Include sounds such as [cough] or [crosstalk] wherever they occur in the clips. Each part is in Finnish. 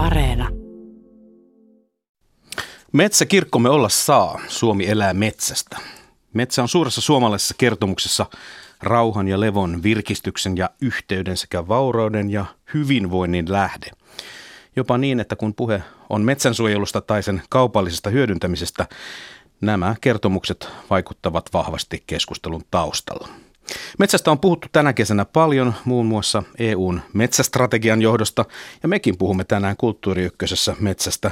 Areena. Metsäkirkkomme olla saa. Suomi elää metsästä. Metsä on suuressa suomalaisessa kertomuksessa rauhan ja levon, virkistyksen ja yhteyden sekä vaurauden ja hyvinvoinnin lähde. Jopa niin, että kun puhe on metsänsuojelusta tai sen kaupallisesta hyödyntämisestä, nämä kertomukset vaikuttavat vahvasti keskustelun taustalla. Metsästä on puhuttu tänä kesänä paljon, muun muassa EUn metsästrategian johdosta, ja mekin puhumme tänään Kulttuuri metsästä.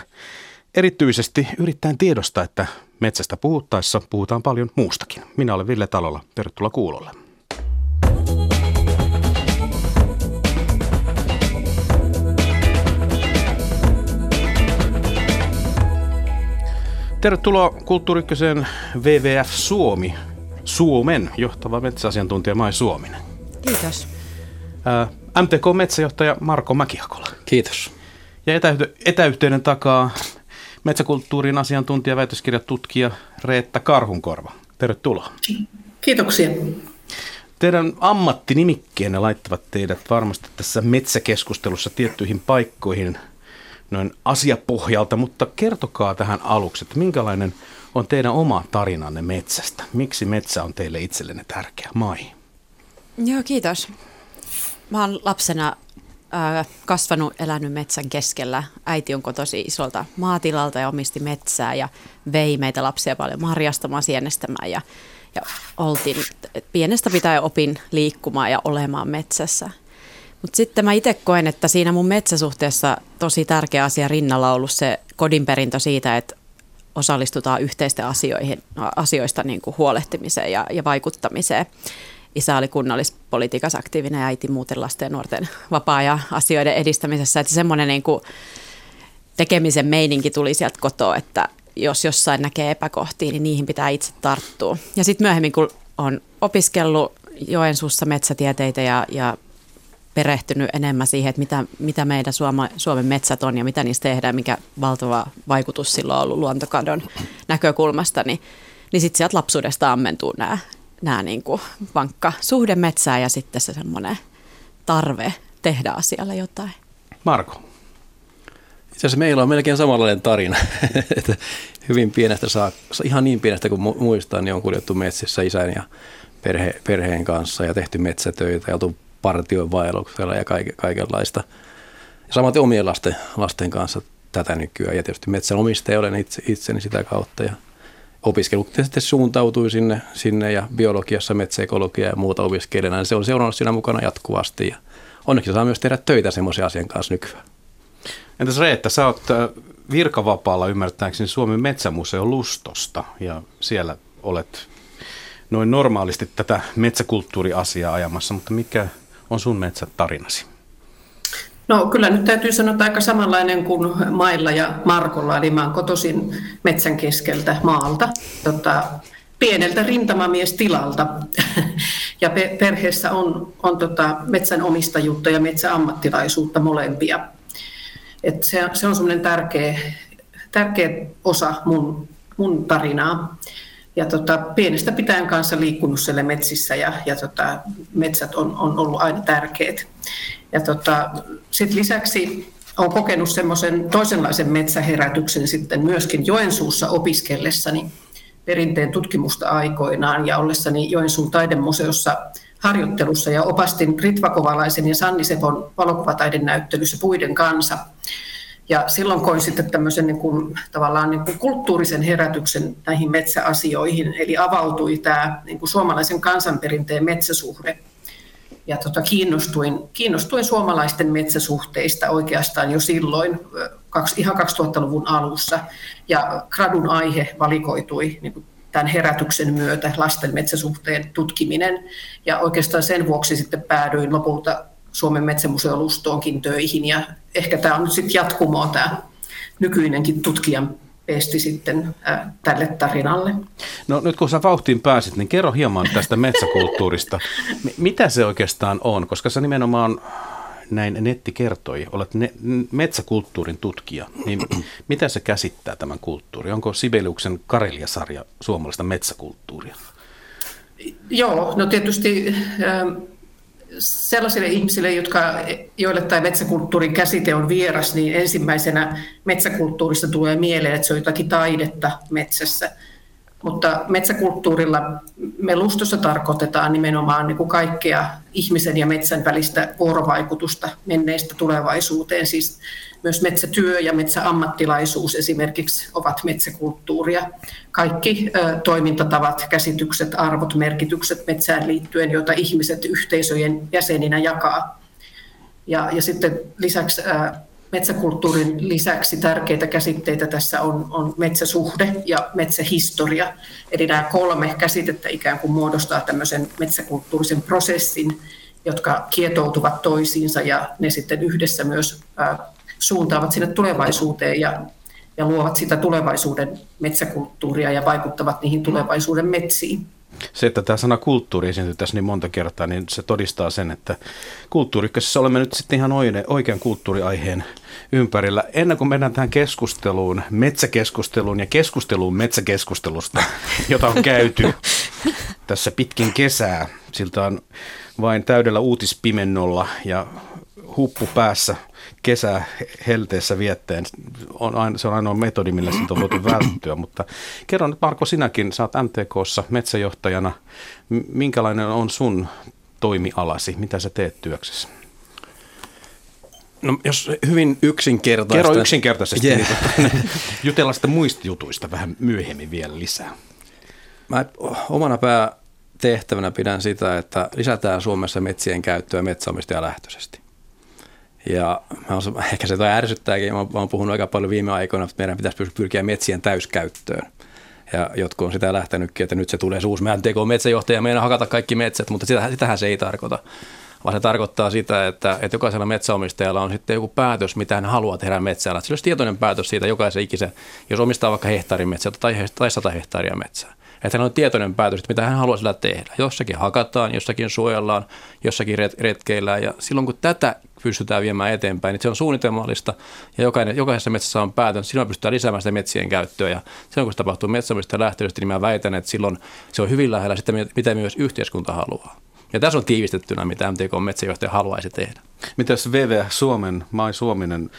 Erityisesti yrittäen tiedostaa, että metsästä puhuttaessa puhutaan paljon muustakin. Minä olen Ville Talolla. Tervetuloa kuulolle. Tervetuloa Kulttuuri WWF Suomi, Suomen johtava metsäasiantuntija Mai Suominen. Kiitos. MTK metsäjohtaja Marko Mäkihakola. Kiitos. Ja etäyhte- etäyhteyden takaa metsäkulttuurin asiantuntija, väitöskirjatutkija Reetta Karhunkorva. Tervetuloa. Kiitoksia. Teidän ammattinimikkeenne laittavat teidät varmasti tässä metsäkeskustelussa tiettyihin paikkoihin noin asiapohjalta, mutta kertokaa tähän aluksi, että minkälainen on teidän oma tarinanne metsästä? Miksi metsä on teille itsellenne tärkeä? Mai. Joo, kiitos. Mä oon lapsena äh, kasvanut, elänyt metsän keskellä. Äiti on kotosi isolta maatilalta ja omisti metsää ja vei meitä lapsia paljon marjastamaan, sienestämään ja, ja oltiin, pienestä pitäen opin liikkumaan ja olemaan metsässä. Mutta sitten mä itse koen, että siinä mun metsäsuhteessa tosi tärkeä asia rinnalla on ollut se kodinperintö siitä, että osallistutaan yhteisten asioihin, asioista niin kuin huolehtimiseen ja, ja vaikuttamiseen. Isä oli kunnallispolitiikassa aktiivinen ja äiti muuten lasten ja nuorten vapaa asioiden edistämisessä. Että semmoinen niin kuin tekemisen meininki tuli sieltä kotoa, että jos jossain näkee epäkohtia, niin niihin pitää itse tarttua. Ja sitten myöhemmin, kun on opiskellut Joensuussa metsätieteitä ja, ja perehtynyt enemmän siihen, että mitä, mitä meidän Suoma, Suomen metsät on ja mitä niistä tehdään, mikä valtava vaikutus sillä on ollut luontokadon näkökulmasta, niin, niin sitten sieltä lapsuudesta ammentuu nämä, nämä niin kuin vankka suhde metsään ja sitten se semmoinen tarve tehdä asialle jotain. Marko. Itse asiassa meillä on melkein samanlainen tarina. [laughs] että hyvin pienestä saa, ihan niin pienestä kuin muistan, niin on kuljettu metsissä isän ja perhe, perheen kanssa ja tehty metsätöitä ja oltu partion vaelluksella ja kaike, kaikenlaista. Ja samaten omien lasten, lasten kanssa tätä nykyään. Ja tietysti metsänomistaja olen itse, itseni sitä kautta. Ja opiskelut sitten suuntautui sinne, sinne ja biologiassa metsäekologia ja muuta opiskelijana. Se on seurannut siinä mukana jatkuvasti. Ja onneksi saa myös tehdä töitä semmoisen asian kanssa nykyään. Entäs Reetta, sä oot äh, virkavapaalla ymmärtääkseni Suomen metsämuseon Lustosta ja siellä olet noin normaalisti tätä metsäkulttuuriasiaa ajamassa, mutta mikä on sun metsätarinasi? No kyllä nyt täytyy sanoa, että aika samanlainen kuin Mailla ja Markolla, eli mä oon metsän keskeltä maalta, tota, pieneltä rintamamiestilalta. [laughs] ja perheessä on, on tota metsänomistajuutta ja metsäammattilaisuutta molempia. Et se, se on semmoinen tärkeä, tärkeä osa mun, mun tarinaa ja tota, pienestä pitäen kanssa liikkunut siellä metsissä ja, ja tota, metsät on, on ollut aina tärkeät. Ja tota, sit lisäksi olen kokenut semmoisen toisenlaisen metsäherätyksen sitten myöskin Joensuussa opiskellessani perinteen tutkimusta aikoinaan ja ollessani Joensuun taidemuseossa harjoittelussa ja opastin Ritva Kovalaisen ja Sanni Sepon näyttelyssä Puiden kansa. Ja silloin koin sitten tämmöisen niin kuin, tavallaan niin kuin kulttuurisen herätyksen näihin metsäasioihin, eli avautui tämä niin kuin suomalaisen kansanperinteen metsäsuhde. Ja tota, kiinnostuin, kiinnostuin suomalaisten metsäsuhteista oikeastaan jo silloin, ihan 2000-luvun alussa. Ja gradun aihe valikoitui niin kuin tämän herätyksen myötä lasten metsäsuhteen tutkiminen. Ja oikeastaan sen vuoksi sitten päädyin lopulta Suomen metsämuseon Lustoonkin töihin ja ehkä tämä on nyt sitten jatkumoa tämä nykyinenkin tutkijan pesti sitten ää, tälle tarinalle. No nyt kun sä vauhtiin pääsit, niin kerro hieman tästä metsäkulttuurista. [laughs] Mitä se oikeastaan on? Koska sä nimenomaan näin netti kertoi, olet ne, metsäkulttuurin tutkija, niin [clears throat] mitä se käsittää tämän kulttuuri? Onko Sibeliuksen Karelia-sarja suomalaista metsäkulttuuria? Joo, no tietysti sellaisille ihmisille, jotka, joille tämä metsäkulttuurin käsite on vieras, niin ensimmäisenä metsäkulttuurista tulee mieleen, että se on jotakin taidetta metsässä. Mutta metsäkulttuurilla melustossa tarkoitetaan nimenomaan niin kuin kaikkea ihmisen ja metsän välistä vuorovaikutusta menneestä tulevaisuuteen. Siis myös metsätyö ja metsäammattilaisuus esimerkiksi ovat metsäkulttuuria. Kaikki toimintatavat, käsitykset, arvot, merkitykset metsään liittyen, joita ihmiset yhteisöjen jäseninä jakaa. Ja, ja sitten lisäksi metsäkulttuurin lisäksi tärkeitä käsitteitä tässä on, on metsäsuhde ja metsähistoria. Eli nämä kolme käsitettä ikään kuin muodostaa tämmöisen metsäkulttuurisen prosessin, jotka kietoutuvat toisiinsa ja ne sitten yhdessä myös suuntaavat sinne tulevaisuuteen ja, ja luovat sitä tulevaisuuden metsäkulttuuria ja vaikuttavat niihin tulevaisuuden metsiin. Se, että tämä sana kulttuuri esiintyy tässä niin monta kertaa, niin se todistaa sen, että kulttuurikkössä olemme nyt sitten ihan oikean kulttuuriaiheen ympärillä. Ennen kuin mennään tähän keskusteluun, metsäkeskusteluun ja keskusteluun metsäkeskustelusta, [laughs] jota on käyty tässä pitkin kesää. Siltä on vain täydellä uutispimennolla ja huppu päässä kesä helteessä vietteen. On aina, se on ainoa metodi, millä siitä on voitu välttyä. Mutta kerro nyt Marko, sinäkin, oot MTKssa metsäjohtajana. Minkälainen on sun toimialasi? Mitä sä teet työksessä? No jos hyvin yksinkertaisesti. Kerro yksinkertaisesti. Yeah. Niin, jutella sitä muista jutuista vähän myöhemmin vielä lisää. Mä omana päätehtävänä pidän sitä, että lisätään Suomessa metsien käyttöä metsäomistajalähtöisesti. Ja mä [laughs] ehkä se toi ärsyttääkin, mä oon puhunut aika paljon viime aikoina, että meidän pitäisi pyrkiä metsien täyskäyttöön. Ja jotkut on sitä lähtenytkin, että nyt se tulee se uusi teko metsäjohtaja, meidän hakata kaikki metsät, mutta sitä, sitähän se ei tarkoita. Vaan se tarkoittaa sitä, että, että jokaisella metsäomistajalla on sitten joku päätös, mitä hän haluaa tehdä metsällä. Sillä olisi tietoinen päätös siitä jokaisen ikisen, jos omistaa vaikka hehtaarin metsää tai, tai sata hehtaaria metsää. Että hän on tietoinen päätös, että mitä hän haluaa sillä tehdä. Jossakin hakataan, jossakin suojellaan, jossakin retkeillään. Ja silloin kun tätä pystytään viemään eteenpäin, niin se on suunnitelmallista ja jokainen, jokaisessa metsässä on päätön. Silloin pystytään lisäämään sitä metsien käyttöä ja silloin kun se tapahtuu metsämistä lähtöisesti, niin mä väitän, että silloin se on hyvin lähellä sitä, mitä myös yhteiskunta haluaa. Ja tässä on tiivistettynä, mitä MTK metsäjohtaja haluaisi tehdä. Mitäs VV Suomen, Mai Suominen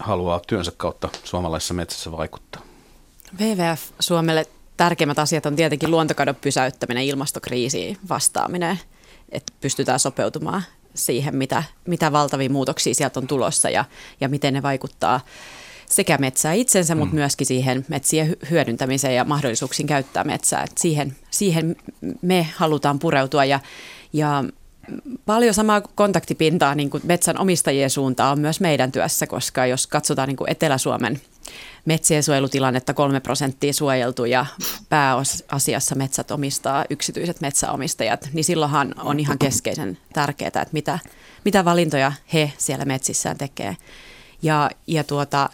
haluaa työnsä kautta suomalaisessa metsässä vaikuttaa? WWF Suomelle tärkeimmät asiat on tietenkin luontokadon pysäyttäminen, ilmastokriisiin vastaaminen, että pystytään sopeutumaan siihen, mitä, mitä valtavia muutoksia sieltä on tulossa ja, ja miten ne vaikuttaa sekä metsää itsensä, mm. mutta myöskin siihen metsien hyödyntämiseen ja mahdollisuuksiin käyttää metsää. Et siihen, siihen me halutaan pureutua ja, ja paljon samaa kontaktipintaa niin kuin metsän omistajien suuntaan on myös meidän työssä, koska jos katsotaan niin kuin Etelä-Suomen metsien suojelutilannetta, kolme prosenttia suojeltu ja pääasiassa metsät omistaa yksityiset metsäomistajat, niin silloinhan on ihan keskeisen tärkeää, että mitä, mitä valintoja he siellä metsissään tekee. Ja, ja tuota,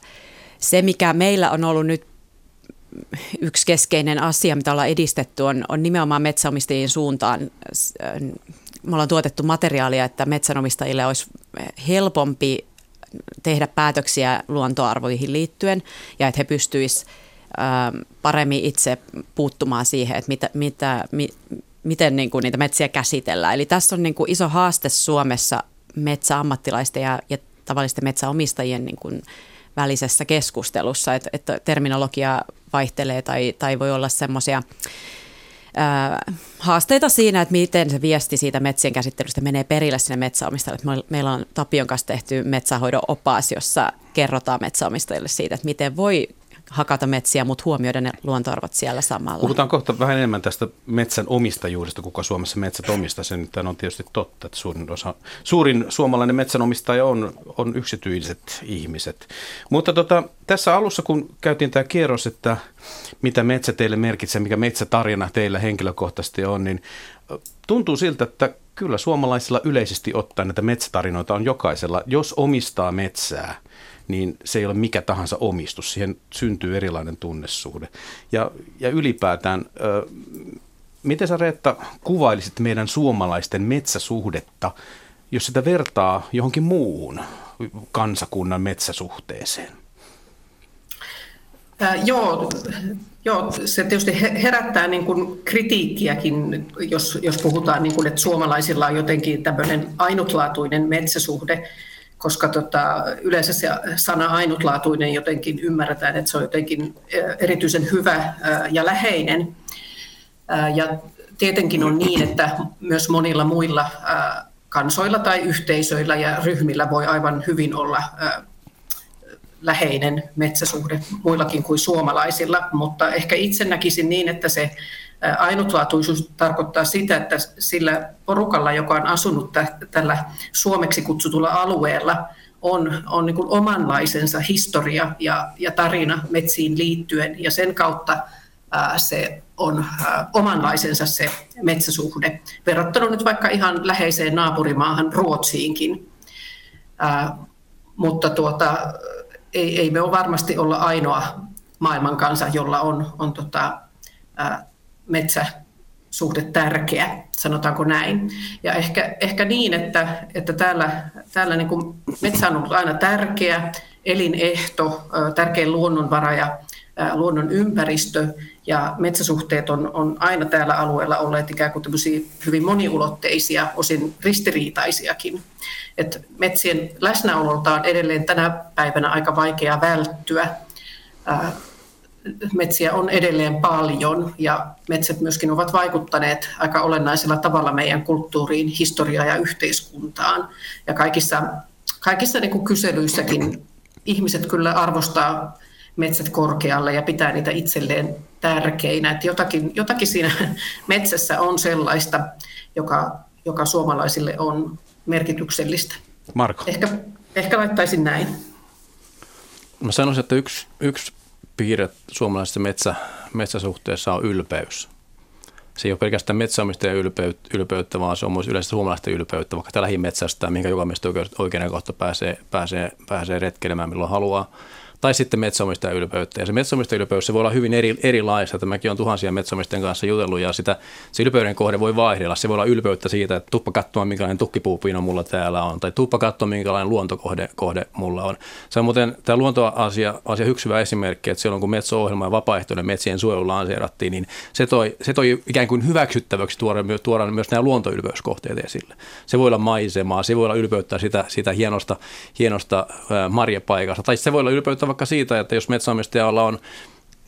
se, mikä meillä on ollut nyt yksi keskeinen asia, mitä ollaan edistetty, on, on nimenomaan metsäomistajien suuntaan me ollaan tuotettu materiaalia, että metsänomistajille olisi helpompi tehdä päätöksiä luontoarvoihin liittyen ja että he pystyisivät paremmin itse puuttumaan siihen, että mitä, mitä, mi, miten niin kuin niitä metsiä käsitellään. Eli tässä on niin kuin iso haaste Suomessa metsäammattilaisten ja, ja tavallisten metsäomistajien niin kuin välisessä keskustelussa, että, että terminologia vaihtelee tai, tai voi olla semmoisia haasteita siinä, että miten se viesti siitä metsien käsittelystä menee perille sinne metsäomistajalle. Meillä on Tapion kanssa tehty metsähoidon opas, jossa kerrotaan metsäomistajille siitä, että miten voi hakata metsiä, mutta huomioida ne luontoarvot siellä samalla. Puhutaan kohta vähän enemmän tästä metsän omistajuudesta, kuka Suomessa metsät omistaa. Sen on tietysti totta, että suurin, osa, suurin suomalainen metsänomistaja on, on yksityiset ihmiset. Mutta tota, tässä alussa, kun käytiin tämä kierros, että mitä metsä teille merkitsee, mikä metsätarina teillä henkilökohtaisesti on, niin tuntuu siltä, että kyllä suomalaisilla yleisesti ottaen näitä metsätarinoita on jokaisella. Jos omistaa metsää – niin se ei ole mikä tahansa omistus. Siihen syntyy erilainen tunnesuhde. Ja, ja ylipäätään, ö, miten sä Reetta kuvailisit meidän suomalaisten metsäsuhdetta, jos sitä vertaa johonkin muuhun kansakunnan metsäsuhteeseen? Äh, joo, joo, se tietysti herättää niin kuin kritiikkiäkin, jos, jos puhutaan, niin kuin, että suomalaisilla on jotenkin tämmöinen ainutlaatuinen metsäsuhde, koska tota, yleensä se sana ainutlaatuinen jotenkin ymmärretään, että se on jotenkin erityisen hyvä ja läheinen. Ja tietenkin on niin, että myös monilla muilla kansoilla tai yhteisöillä ja ryhmillä voi aivan hyvin olla läheinen metsäsuhde muillakin kuin suomalaisilla, mutta ehkä itse näkisin niin, että se ainutlaatuisuus tarkoittaa sitä, että sillä porukalla, joka on asunut tällä suomeksi kutsutulla alueella, on, on niin omanlaisensa historia ja, ja tarina metsiin liittyen, ja sen kautta ää, se on ää, omanlaisensa se metsäsuhde, verrattuna nyt vaikka ihan läheiseen naapurimaahan Ruotsiinkin. Ää, mutta tuota, ei, ei me ole varmasti olla ainoa maailman kansa, jolla on, on tota, ää, metsäsuhde tärkeä, sanotaanko näin. Ja ehkä, ehkä niin, että, että täällä, täällä niin kuin metsä on ollut aina tärkeä elinehto, tärkeä luonnonvara ja luonnon ympäristö, ja metsäsuhteet on, on aina täällä alueella olleet ikään kuin hyvin moniulotteisia, osin ristiriitaisiakin. Et metsien läsnäololta on edelleen tänä päivänä aika vaikea välttyä. Metsiä on edelleen paljon ja metsät myöskin ovat vaikuttaneet aika olennaisella tavalla meidän kulttuuriin, historiaan ja yhteiskuntaan. Ja kaikissa, kaikissa niin kuin kyselyissäkin ihmiset kyllä arvostaa metsät korkealle ja pitää niitä itselleen tärkeinä. Että jotakin, jotakin siinä [laughs] metsässä on sellaista, joka, joka suomalaisille on merkityksellistä. Marko. Ehkä, ehkä laittaisin näin. Mä sanoisin, että yksi, yksi piirre suomalaisessa metsä, metsäsuhteessa on ylpeys. Se ei ole pelkästään metsäomistajan ylpeyttä, vaan se on myös yleisesti suomalaisten ylpeyttä, vaikka tällä metsästä, minkä joka meistä oikein kohta pääsee, pääsee, pääsee retkelemään milloin haluaa tai sitten metsäomistajan ylpeyttä. Ja se metsäomistajan ylpeys se voi olla hyvin eri, erilaista. Tämäkin on tuhansia metsäomistajien kanssa jutellut ja sitä, se ylpeyden kohde voi vaihdella. Se voi olla ylpeyttä siitä, että tuppa katsoa, minkälainen tukkipuupino mulla täällä on, tai tuppa katsoa, minkälainen luontokohde kohde mulla on. Se on muuten tämä luontoasia asia yksi hyvä esimerkki, että silloin kun metsäohjelma ja vapaaehtoinen metsien suojelu lanseerattiin, niin se toi, se toi ikään kuin hyväksyttäväksi tuoda, tuoda myös nämä luontoylpeyskohteet esille. Se voi olla maisemaa, se voi olla ylpeyttä sitä, sitä hienosta, hienosta marjapaikasta, tai se voi olla ylpeyttä vaikka siitä, että jos metsäomistajalla on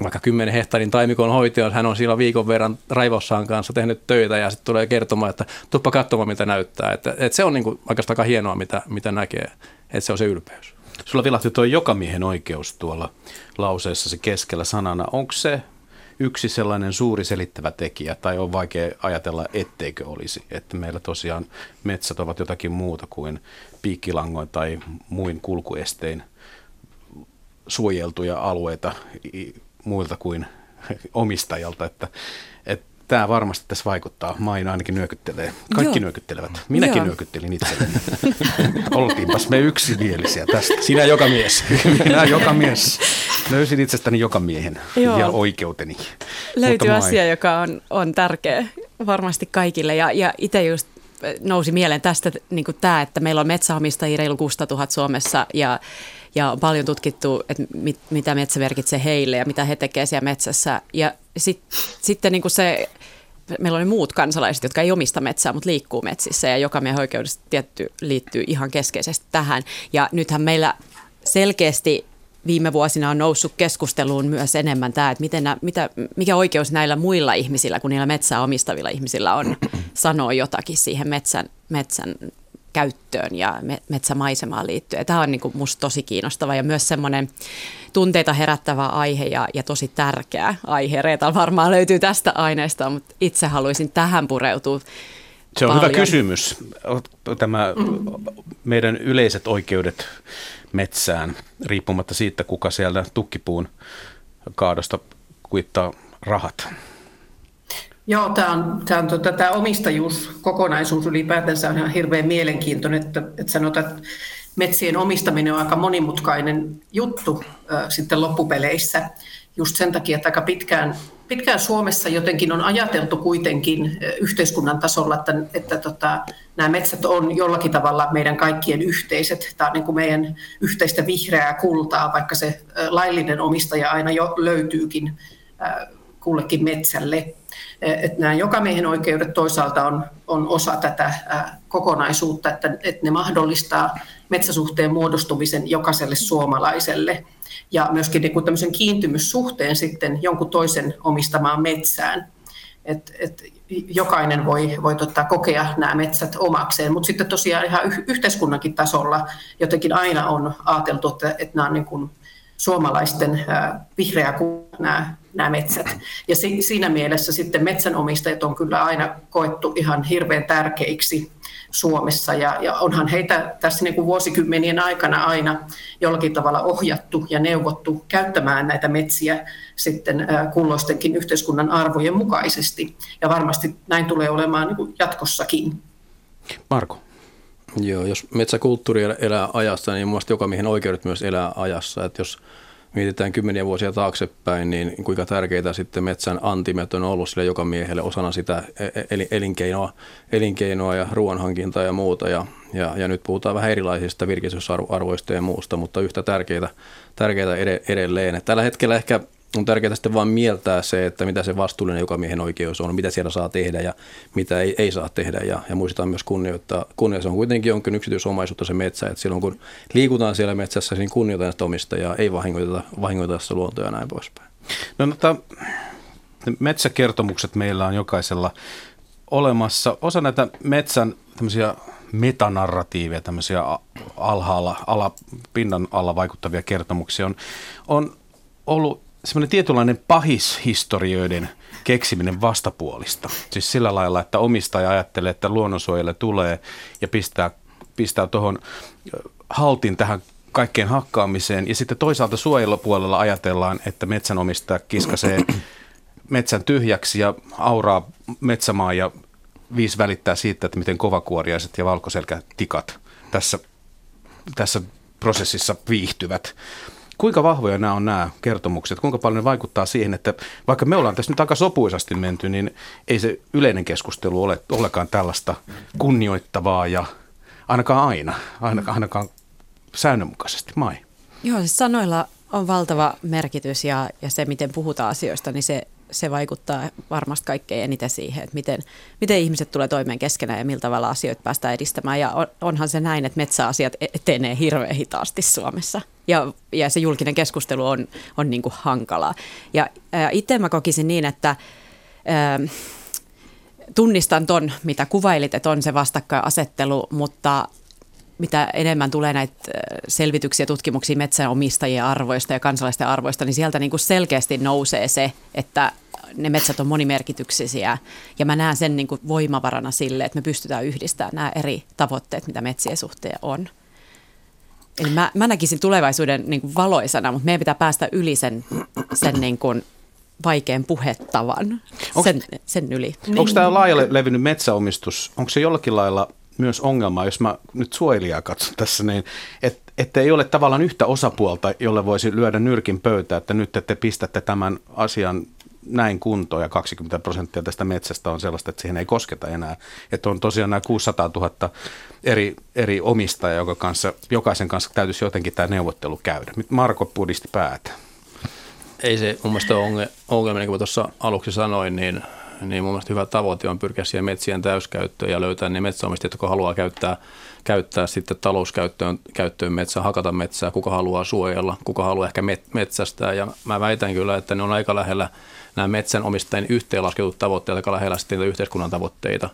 vaikka 10 hehtaarin taimikon hoitaja, hän on siellä viikon verran raivossaan kanssa tehnyt töitä ja sitten tulee kertomaan, että tuppa katsomaan, mitä näyttää. Että, että se on niin kuin oikeastaan aika hienoa, mitä, mitä näkee, että se on se ylpeys. Sulla vilahti tuo jokamiehen oikeus tuolla lauseessa se keskellä sanana. Onko se yksi sellainen suuri selittävä tekijä, tai on vaikea ajatella, etteikö olisi, että meillä tosiaan metsät ovat jotakin muuta kuin piikkilangoin tai muin kulkuestein suojeltuja alueita muilta kuin [laughs] omistajalta, että, että tämä varmasti tässä vaikuttaa. Maina ainakin nyökyttelee. Kaikki Joo. nyökyttelevät. Minäkin Joo. nyökyttelin itselleni. [laughs] Oltiinpas me yksimielisiä tästä. Sinä joka mies. [laughs] Minä joka mies. Löysin itsestäni joka miehen Joo. ja oikeuteni. Löytyy asia, joka on, on tärkeä varmasti kaikille. Ja, ja itse just nousi mieleen tästä niin tämä, että meillä on metsäomistajia reilu 600 000 Suomessa ja ja on paljon tutkittu, että mit, mitä metsä merkitsee heille ja mitä he tekevät siellä metsässä. Ja sit, sitten niin kuin se, meillä on muut kansalaiset, jotka ei omista metsää, mutta liikkuu metsissä ja joka meidän oikeudesta tietty liittyy ihan keskeisesti tähän. Ja nythän meillä selkeästi viime vuosina on noussut keskusteluun myös enemmän tämä, että miten, mitä, mikä oikeus näillä muilla ihmisillä kuin niillä metsää omistavilla ihmisillä on [clears throat] sanoa jotakin siihen metsän, metsän käyttöön ja metsämaisemaan liittyen. Tämä on niin kuin musta tosi kiinnostava ja myös semmoinen tunteita herättävä aihe ja, ja tosi tärkeä aihe. Reetal varmaan löytyy tästä aineesta, mutta itse haluaisin tähän pureutua se on paljon. hyvä kysymys. Tämä meidän yleiset oikeudet metsään, riippumatta siitä, kuka siellä tukkipuun kaadosta kuittaa rahat. Joo, tämä, on, tämä, on, tota, tämä omistajuuskokonaisuus ylipäätänsä on ihan hirveän mielenkiintoinen, että, että sanotaan, että metsien omistaminen on aika monimutkainen juttu sitten loppupeleissä. Just sen takia, että aika pitkään, pitkään Suomessa jotenkin on ajateltu kuitenkin yhteiskunnan tasolla, että, että tota, nämä metsät on jollakin tavalla meidän kaikkien yhteiset. On niin kuin meidän yhteistä vihreää kultaa, vaikka se laillinen omistaja aina jo löytyykin kullekin metsälle. Että nämä jokamiehen oikeudet toisaalta on, on osa tätä kokonaisuutta, että, että ne mahdollistaa metsäsuhteen muodostumisen jokaiselle suomalaiselle ja myöskin niin tämmöisen kiintymyssuhteen sitten jonkun toisen omistamaan metsään. Et, et jokainen voi, voi tota, kokea nämä metsät omakseen, mutta sitten tosiaan ihan yhteiskunnankin tasolla jotenkin aina on ajateltu, että, että nämä on niin kuin suomalaisten vihreä nämä, nämä metsät. Ja si, siinä mielessä sitten metsänomistajat on kyllä aina koettu ihan hirveän tärkeiksi Suomessa ja, ja onhan heitä tässä niin kuin vuosikymmenien aikana aina jollakin tavalla ohjattu ja neuvottu käyttämään näitä metsiä sitten kulloistenkin yhteiskunnan arvojen mukaisesti ja varmasti näin tulee olemaan niin kuin jatkossakin. Marko. Joo, jos metsäkulttuuri elää ajassa, niin mielestäni joka miehen oikeudet myös elää ajassa. Että jos mietitään kymmeniä vuosia taaksepäin, niin kuinka tärkeitä sitten metsän antimet on ollut sille joka miehelle osana sitä e- e- elinkeinoa, elinkeinoa ja ruoanhankintaa ja muuta. Ja, ja, ja nyt puhutaan vähän erilaisista virkistysarvoista ja muusta, mutta yhtä tärkeitä, tärkeitä edelleen. Tällä hetkellä ehkä on tärkeää sitten vain mieltää se, että mitä se vastuullinen joka miehen oikeus on, mitä siellä saa tehdä ja mitä ei, ei saa tehdä. Ja, ja muistetaan myös kunnioittaa. Kunnioittaa on kuitenkin jonkin yksityisomaisuutta se metsä, että silloin kun liikutaan siellä metsässä, niin kunnioitetaan sitä omistajaa, ei vahingoiteta, vahingoiteta sitä luontoa ja näin poispäin. No, mutta metsäkertomukset meillä on jokaisella olemassa. Osa näitä metsän tämmöisiä metanarratiiveja, tämmöisiä alhaalla, ala, pinnan alla vaikuttavia kertomuksia on, on ollut semmoinen tietynlainen pahishistorioiden keksiminen vastapuolista. Siis sillä lailla, että omistaja ajattelee, että luonnonsuojelle tulee ja pistää, pistää tuohon haltin tähän kaikkeen hakkaamiseen. Ja sitten toisaalta suojelupuolella ajatellaan, että metsänomistaja kiskasee [clears throat] metsän tyhjäksi ja auraa metsämaa ja viisi välittää siitä, että miten kovakuoriaiset ja valkoselkätikat tässä, tässä prosessissa viihtyvät. Kuinka vahvoja nämä on nämä kertomukset? Kuinka paljon ne vaikuttaa siihen, että vaikka me ollaan tässä nyt aika sopuisasti menty, niin ei se yleinen keskustelu ole ollenkaan tällaista kunnioittavaa ja ainakaan aina, ainakaan, ainakaan säännönmukaisesti. Mai. Joo, siis sanoilla on valtava merkitys ja, ja se, miten puhutaan asioista, niin se se vaikuttaa varmasti kaikkein eniten siihen, että miten, miten ihmiset tulee toimeen keskenään ja millä tavalla asioita päästään edistämään. Ja on, onhan se näin, että metsäasiat e-, etenee hirveän hitaasti Suomessa. Ja, ja se julkinen keskustelu on, on niin kuin hankalaa. Ja itse mä kokisin niin, että ää, tunnistan ton, mitä kuvailit, että on se vastakkainasettelu, mutta mitä enemmän tulee näitä selvityksiä, tutkimuksia metsänomistajien arvoista ja kansalaisten arvoista, niin sieltä niin kuin selkeästi nousee se, että ne metsät on monimerkityksisiä. Ja mä näen sen niin kuin voimavarana sille, että me pystytään yhdistämään nämä eri tavoitteet, mitä metsien suhteen on. Eli mä, mä näkisin tulevaisuuden niin kuin valoisana, mutta meidän pitää päästä yli sen, sen niin kuin vaikean puhettavan, onks, sen, sen yli. Onko tämä laajalle levinnyt metsäomistus, onko se jollakin lailla myös ongelma, jos mä nyt suojelijaa katson tässä, niin että että ei ole tavallaan yhtä osapuolta, jolle voisi lyödä nyrkin pöytä, että nyt te pistätte tämän asian näin kuntoon ja 20 prosenttia tästä metsästä on sellaista, että siihen ei kosketa enää. Että on tosiaan nämä 600 000 eri, eri omistajaa, joka kanssa, jokaisen kanssa täytyisi jotenkin tämä neuvottelu käydä. Marko pudisti päätä. Ei se mun mielestä ole ongelma, niin kuin tuossa aluksi sanoin, niin, niin mun mielestä hyvä tavoite on pyrkiä siihen metsien täyskäyttöön ja löytää ne metsäomistajat, jotka haluaa käyttää, käyttää sitten talouskäyttöön käyttöön metsää, hakata metsää, kuka haluaa suojella, kuka haluaa ehkä metsästää. Ja mä väitän kyllä, että ne on aika lähellä – nämä metsänomistajien yhteenlasketut tavoitteet aika lähellä sitten yhteiskunnan tavoitteita.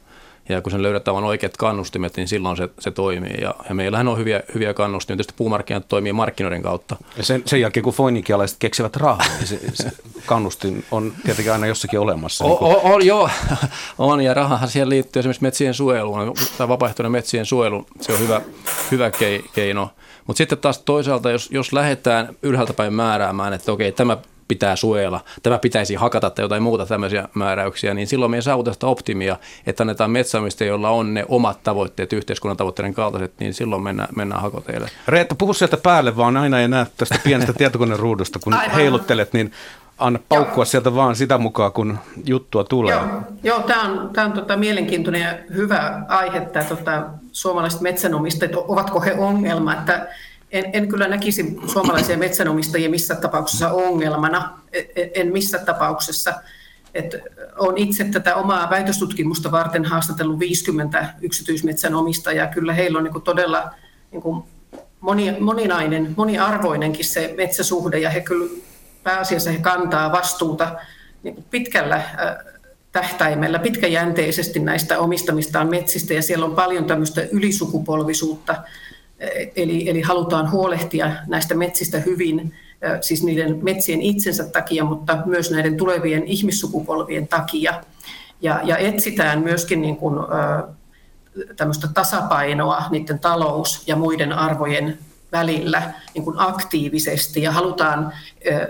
Ja kun sen löydetään vain oikeat kannustimet, niin silloin se, se toimii. Ja, ja meillähän on hyviä, hyviä kannustimia. Tietysti puumarkkinat toimii markkinoiden kautta. Ja sen, sen jälkeen, kun foinikialaiset keksivät rahaa, niin se, se kannustin on tietenkin aina jossakin olemassa. O, niin o, o, joo, [laughs] on. Ja rahahan siihen liittyy esimerkiksi metsien suojeluun. Tai vapaaehtoinen metsien suojelu, se on hyvä, hyvä keino. Mutta sitten taas toisaalta, jos, jos lähdetään ylhäältä päin määräämään, että okei, tämä pitää suojella, tämä pitäisi hakata tai jotain muuta tämmöisiä määräyksiä, niin silloin me ei saavuta sitä optimia, että annetaan metsäomistajia, joilla on ne omat tavoitteet yhteiskunnan tavoitteiden kaltaiset, niin silloin mennään, mennään hakoteille. Reetta, puhu sieltä päälle, vaan aina ei näe tästä pienestä [laughs] tietokoneruudusta, kun Aivan. heiluttelet, niin anna paukkua Joo. sieltä vaan sitä mukaan, kun juttua tulee. Joo, Joo tämä on, tämä on tota mielenkiintoinen ja hyvä aihe, että tota, suomalaiset metsänomistajat, ovatko he ongelma, että en, en kyllä näkisi suomalaisia metsänomistajia missä tapauksessa ongelmana, en, en missä tapauksessa. Et olen itse tätä omaa väitöstutkimusta varten haastatellut 50 yksityismetsänomistajaa. Kyllä heillä on niin todella niin moni, moninainen, moniarvoinenkin se metsäsuhde ja he kyllä pääasiassa he kantaa vastuuta niin pitkällä tähtäimellä, pitkäjänteisesti näistä omistamistaan metsistä ja siellä on paljon tämmöistä ylisukupolvisuutta, eli, eli halutaan huolehtia näistä metsistä hyvin, siis niiden metsien itsensä takia, mutta myös näiden tulevien ihmissukupolvien takia. Ja, ja etsitään myöskin niin kuin, tämmöistä tasapainoa niiden talous- ja muiden arvojen välillä niin kuin aktiivisesti ja halutaan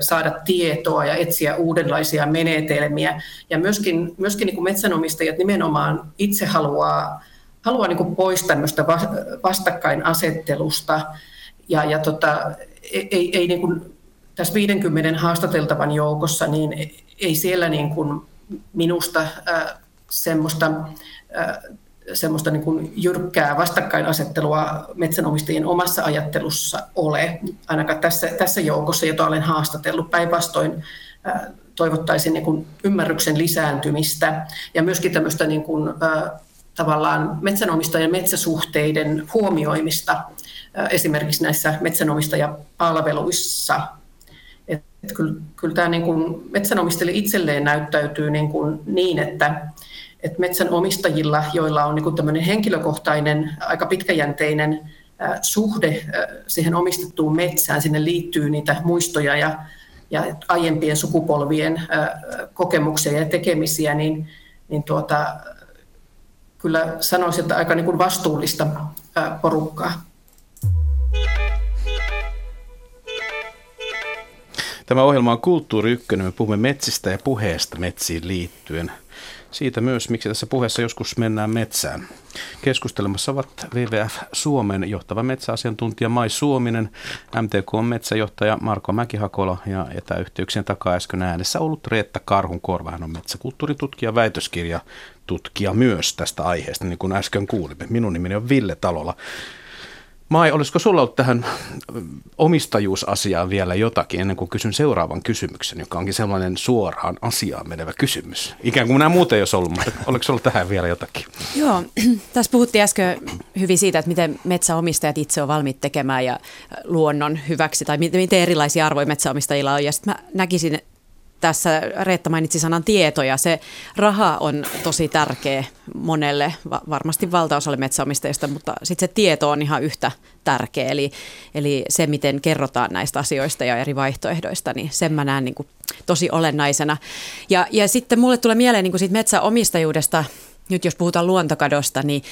saada tietoa ja etsiä uudenlaisia menetelmiä. Ja myöskin, myöskin niin kuin metsänomistajat nimenomaan itse haluaa, haluaa niin pois tämmöistä vastakkainasettelusta ja, ja tota, ei, ei niin kuin tässä 50 haastateltavan joukossa, niin ei siellä niin kuin minusta äh, semmoista äh, semmoista niin kuin jyrkkää vastakkainasettelua metsänomistajien omassa ajattelussa ole, ainakaan tässä, tässä joukossa, jota olen haastatellut. Päinvastoin toivottaisin niin kuin ymmärryksen lisääntymistä ja myöskin tämmöistä niin kuin, tavallaan metsänomistajien metsäsuhteiden huomioimista esimerkiksi näissä metsänomistajapalveluissa. Et kyllä, kyllä tämä niin kuin metsänomistajille itselleen näyttäytyy niin, kuin niin että että metsänomistajilla, joilla on niin tämmöinen henkilökohtainen, aika pitkäjänteinen suhde siihen omistettuun metsään, sinne liittyy niitä muistoja ja, ja aiempien sukupolvien kokemuksia ja tekemisiä, niin, niin tuota, kyllä sanoisin, että aika niin kuin vastuullista porukkaa. Tämä ohjelma on Kulttuuri Ykkönen. Me puhumme metsistä ja puheesta metsiin liittyen – siitä myös, miksi tässä puheessa joskus mennään metsään. Keskustelemassa ovat WWF Suomen johtava metsäasiantuntija Mai Suominen, MTK metsäjohtaja Marko Mäkihakola ja etäyhteyksien takaa äsken äänessä ollut Reetta Karhunkorva. Hän on metsäkulttuuritutkija, väitöskirja tutkija myös tästä aiheesta, niin kuin äsken kuulimme. Minun nimeni on Ville Talola. Mai, olisiko sulla ollut tähän omistajuusasiaan vielä jotakin ennen kuin kysyn seuraavan kysymyksen, joka onkin sellainen suoraan asiaan menevä kysymys? Ikään kuin nämä muuten ei olisi ollut, mutta oliko sulla tähän vielä jotakin? Joo, [clears throat] tässä puhuttiin äsken hyvin siitä, että miten metsäomistajat itse on valmiit tekemään ja luonnon hyväksi, tai miten erilaisia arvoja metsäomistajilla on. Ja sitten mä näkisin tässä Reetta mainitsi sanan tieto ja se raha on tosi tärkeä monelle, varmasti valtaosalle metsäomistajista, mutta sitten se tieto on ihan yhtä tärkeä. Eli, eli se, miten kerrotaan näistä asioista ja eri vaihtoehdoista, niin sen mä näen niin kuin tosi olennaisena. Ja, ja sitten mulle tulee mieleen niin kuin siitä metsäomistajuudesta, nyt jos puhutaan luontokadosta, niin,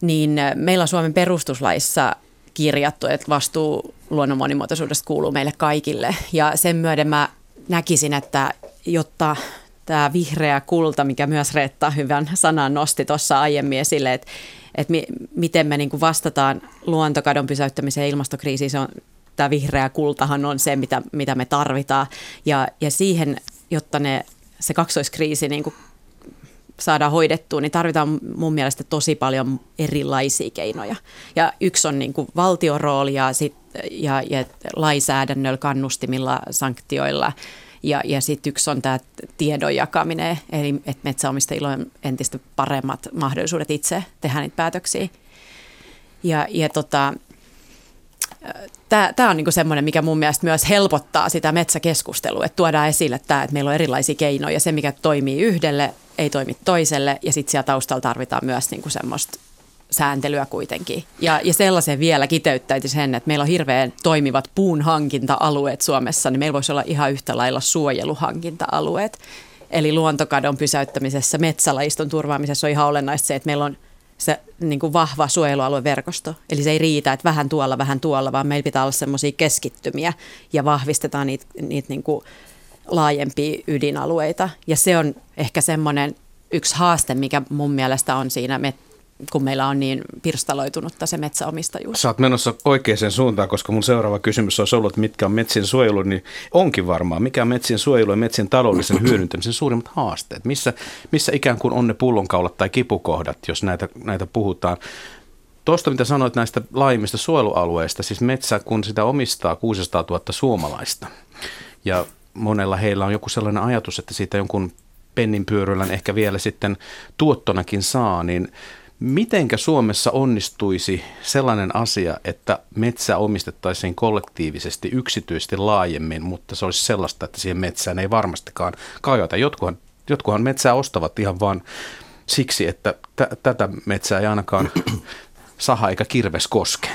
niin meillä on Suomen perustuslaissa kirjattu, että vastuu luonnon monimuotoisuudesta kuuluu meille kaikille. Ja sen myöden mä näkisin, että jotta tämä vihreä kulta, mikä myös Reetta hyvän sanan nosti tuossa aiemmin esille, että, että mi, miten me niin vastataan luontokadon pysäyttämiseen ja ilmastokriisiin, se on, tämä vihreä kultahan on se, mitä, mitä me tarvitaan. Ja, ja siihen, jotta ne, se kaksoiskriisi niin kuin saadaan hoidettua, niin tarvitaan mun mielestä tosi paljon erilaisia keinoja. Ja yksi on niin kuin valtion rooli ja, sit, ja, ja lainsäädännöllä, kannustimilla, sanktioilla. Ja, ja sitten yksi on tämä tiedon jakaminen, eli että metsäomistajilla on entistä paremmat mahdollisuudet itse tehdä niitä päätöksiä. Ja, ja tota, tämä on niinku semmoinen, mikä mun mielestä myös helpottaa sitä metsäkeskustelua, että tuodaan esille tämä, että meillä on erilaisia keinoja. Se, mikä toimii yhdelle, ei toimi toiselle ja sitten siellä taustalla tarvitaan myös niinku semmoista sääntelyä kuitenkin. Ja, ja sellaisen vielä kiteyttäisi sen, että meillä on hirveän toimivat puun hankinta-alueet Suomessa, niin meillä voisi olla ihan yhtä lailla suojeluhankinta-alueet. Eli luontokadon pysäyttämisessä, metsälajiston turvaamisessa on ihan olennaista se, että meillä on se niin kuin vahva suojelualueverkosto. Eli se ei riitä, että vähän tuolla, vähän tuolla, vaan meillä pitää olla semmoisia keskittymiä ja vahvistetaan niitä, niitä niin kuin laajempia ydinalueita. Ja se on ehkä semmoinen yksi haaste, mikä mun mielestä on siinä, kun meillä on niin pirstaloitunutta se metsäomistajuus. Sä oot menossa oikeaan suuntaan, koska mun seuraava kysymys olisi ollut, että mitkä on metsien suojelu, niin onkin varmaan, mikä on metsien suojelu ja metsien taloudellisen [clears throat] hyödyntämisen suurimmat haasteet? Missä, missä ikään kuin on ne pullonkaulat tai kipukohdat, jos näitä, näitä puhutaan? Tuosta, mitä sanoit näistä laajemmista suojelualueista, siis metsä, kun sitä omistaa 600 000 suomalaista, ja monella heillä on joku sellainen ajatus, että siitä jonkun pennin pyöryllän ehkä vielä sitten tuottonakin saa, niin mitenkä Suomessa onnistuisi sellainen asia, että metsä omistettaisiin kollektiivisesti, yksityisesti laajemmin, mutta se olisi sellaista, että siihen metsään ei varmastikaan kajota. Jotkuhan, jotkuhan metsää ostavat ihan vaan siksi, että t- tätä metsää ei ainakaan saha eikä kirves koske.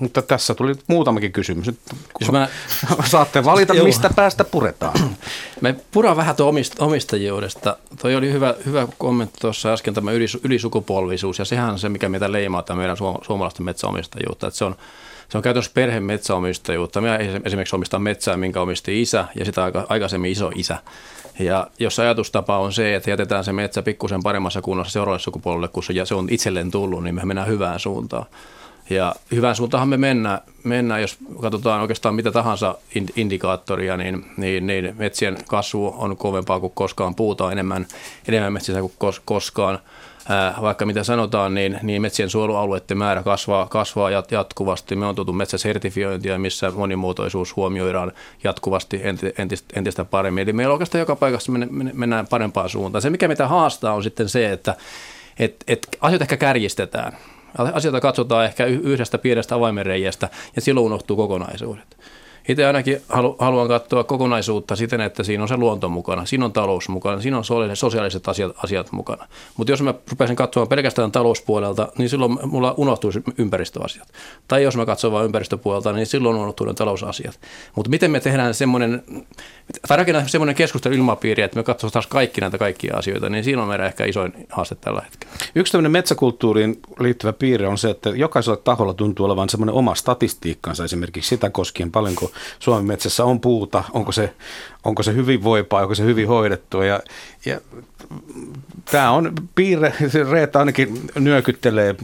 Mutta tässä tuli muutamakin kysymys. Nyt, Jos mä... [laughs] Saatte valita, [laughs] Joo. mistä päästä puretaan. [clears throat] Me puran vähän tuon omistajuudesta. Toi oli hyvä, hyvä kommentti tuossa äsken, tämä ylisukupolvisuus, ja sehän on se, mikä meitä leimaa tämä meidän suomalaisten metsäomistajuutta. Että se on se on käytännössä perhe metsäomistajuutta. Minä esimerkiksi omistan metsää, minkä omisti isä ja sitä aikaisemmin iso isä. Ja jos ajatustapa on se, että jätetään se metsä pikkusen paremmassa kunnossa seuraavalle sukupolvelle, kun se on itselleen tullut, niin me mennään hyvään suuntaan. Ja hyvään suuntaan me mennään, mennään, jos katsotaan oikeastaan mitä tahansa indikaattoria, niin, niin, niin metsien kasvu on kovempaa kuin koskaan, puuta enemmän, enemmän metsissä kuin kos, koskaan. Vaikka mitä sanotaan, niin, niin metsien suojelualueiden määrä kasvaa, kasvaa jatkuvasti. Me on tultu metsäsertifiointia, missä monimuotoisuus huomioidaan jatkuvasti entistä, entistä paremmin. Eli meillä oikeastaan joka paikassa mennään parempaan suuntaan. Se, mikä mitä haastaa, on sitten se, että et, et asioita ehkä kärjistetään. Asioita katsotaan ehkä yhdestä pienestä avaimenreijästä ja silloin unohtuu kokonaisuudet. Itse ainakin haluan katsoa kokonaisuutta siten, että siinä on se luonto mukana, siinä on talous mukana, siinä on sosiaaliset asiat, asiat mukana. Mutta jos mä rupeaisin katsomaan pelkästään talouspuolelta, niin silloin mulla unohtuisi ympäristöasiat. Tai jos mä katson vain ympäristöpuolelta, niin silloin unohtuu ne talousasiat. Mutta miten me tehdään semmoinen, tai rakennetaan semmoinen keskustelu ilmapiiri, että me katsotaan kaikki näitä kaikkia asioita, niin siinä on meidän ehkä isoin haaste tällä hetkellä. Yksi tämmöinen metsäkulttuuriin liittyvä piirre on se, että jokaisella taholla tuntuu olevan semmoinen oma statistiikkansa esimerkiksi sitä koskien paljonko Suomen metsässä on puuta, onko se, onko se hyvin voipaa, onko se hyvin hoidettua. Ja, ja tämä on piirre, Reetta ainakin nyökyttelee.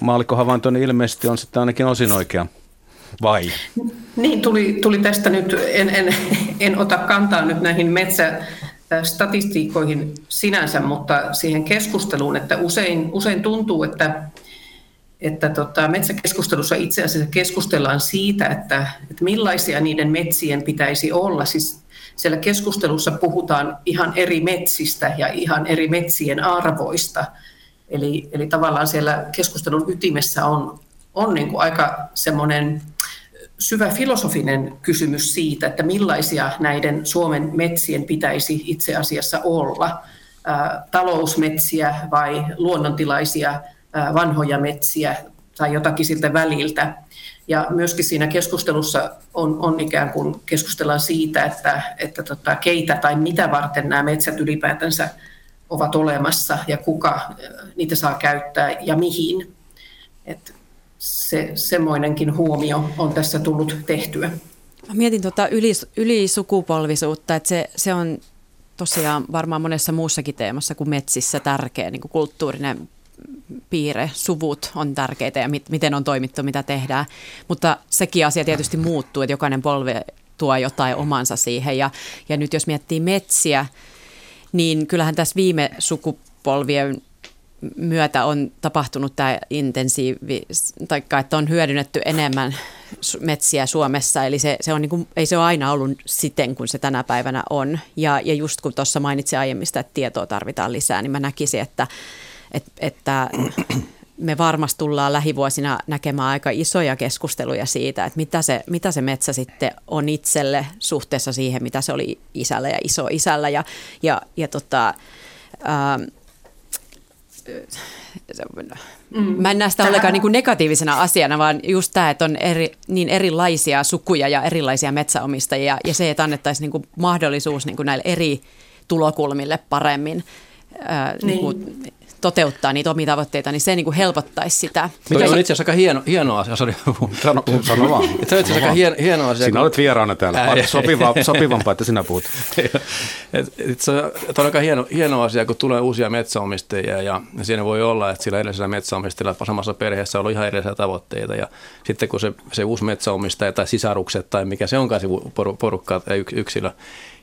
Maallikkohavaintoni ilmeisesti on sitten ainakin osin oikea. Vai? Niin, tuli, tuli tästä nyt, en, en, en ota kantaa nyt näihin metsä, statistiikoihin sinänsä, mutta siihen keskusteluun, että usein, usein tuntuu, että että tota, metsäkeskustelussa itse asiassa keskustellaan siitä, että, että millaisia niiden metsien pitäisi olla. Siis siellä keskustelussa puhutaan ihan eri metsistä ja ihan eri metsien arvoista. Eli, eli tavallaan siellä keskustelun ytimessä on, on niin kuin aika semmoinen syvä filosofinen kysymys siitä, että millaisia näiden Suomen metsien pitäisi itse asiassa olla. Ää, talousmetsiä vai luonnontilaisia vanhoja metsiä tai jotakin siltä väliltä. Ja myöskin siinä keskustelussa on, on ikään kuin keskustellaan siitä, että, että tota, keitä tai mitä varten nämä metsät ylipäätänsä ovat olemassa ja kuka niitä saa käyttää ja mihin. Et se, semmoinenkin huomio on tässä tullut tehtyä. Mä mietin tuota ylis, ylisukupolvisuutta, että se, se on tosiaan varmaan monessa muussakin teemassa kuin metsissä tärkeä niin kuin kulttuurinen piirre, suvut on tärkeitä ja mit, miten on toimittu, mitä tehdään. Mutta sekin asia tietysti muuttuu, että jokainen polve tuo jotain omansa siihen. Ja, ja nyt jos miettii metsiä, niin kyllähän tässä viime sukupolvien myötä on tapahtunut tämä intensiivi, tai että on hyödynnetty enemmän metsiä Suomessa, eli se, se on niin kuin, ei se ole aina ollut siten kuin se tänä päivänä on. Ja, ja just kun tuossa mainitsin aiemmista, että tietoa tarvitaan lisää, niin mä näkisin, että et, että me varmasti tullaan lähivuosina näkemään aika isoja keskusteluja siitä, että mitä se, mitä se metsä sitten on itselle suhteessa siihen, mitä se oli isällä ja iso isällä. Ja, ja, ja tota, ää, Mm. Mä en näe sitä ollenkaan niin kuin negatiivisena asiana, vaan just tämä, että on eri, niin erilaisia sukuja ja erilaisia metsäomistajia ja se, että annettaisiin niin kuin mahdollisuus niin kuin näille eri tulokulmille paremmin ää, niin. Niin kuin toteuttaa niitä omia tavoitteita, niin se niin kuin helpottaisi sitä. Mikä on itse asiassa aika hieno, hieno asia, sori. [laughs] Sano, sano vaan. Se on itse asiassa aika hieno, hieno asia. Sinä kun- olet vieraana täällä. Ää, Sopiva, [laughs] sopivampaa, että sinä puhut. [laughs] Se, on aika hieno, hieno asia, kun tulee uusia metsäomistajia ja siinä voi olla, että sillä edellisellä metsäomistajalla samassa perheessä on ollut ihan erilaisia tavoitteita ja sitten kun se, se uusi metsäomistaja tai sisarukset tai mikä se onkaan se poru- porukka tai yks- yksilö,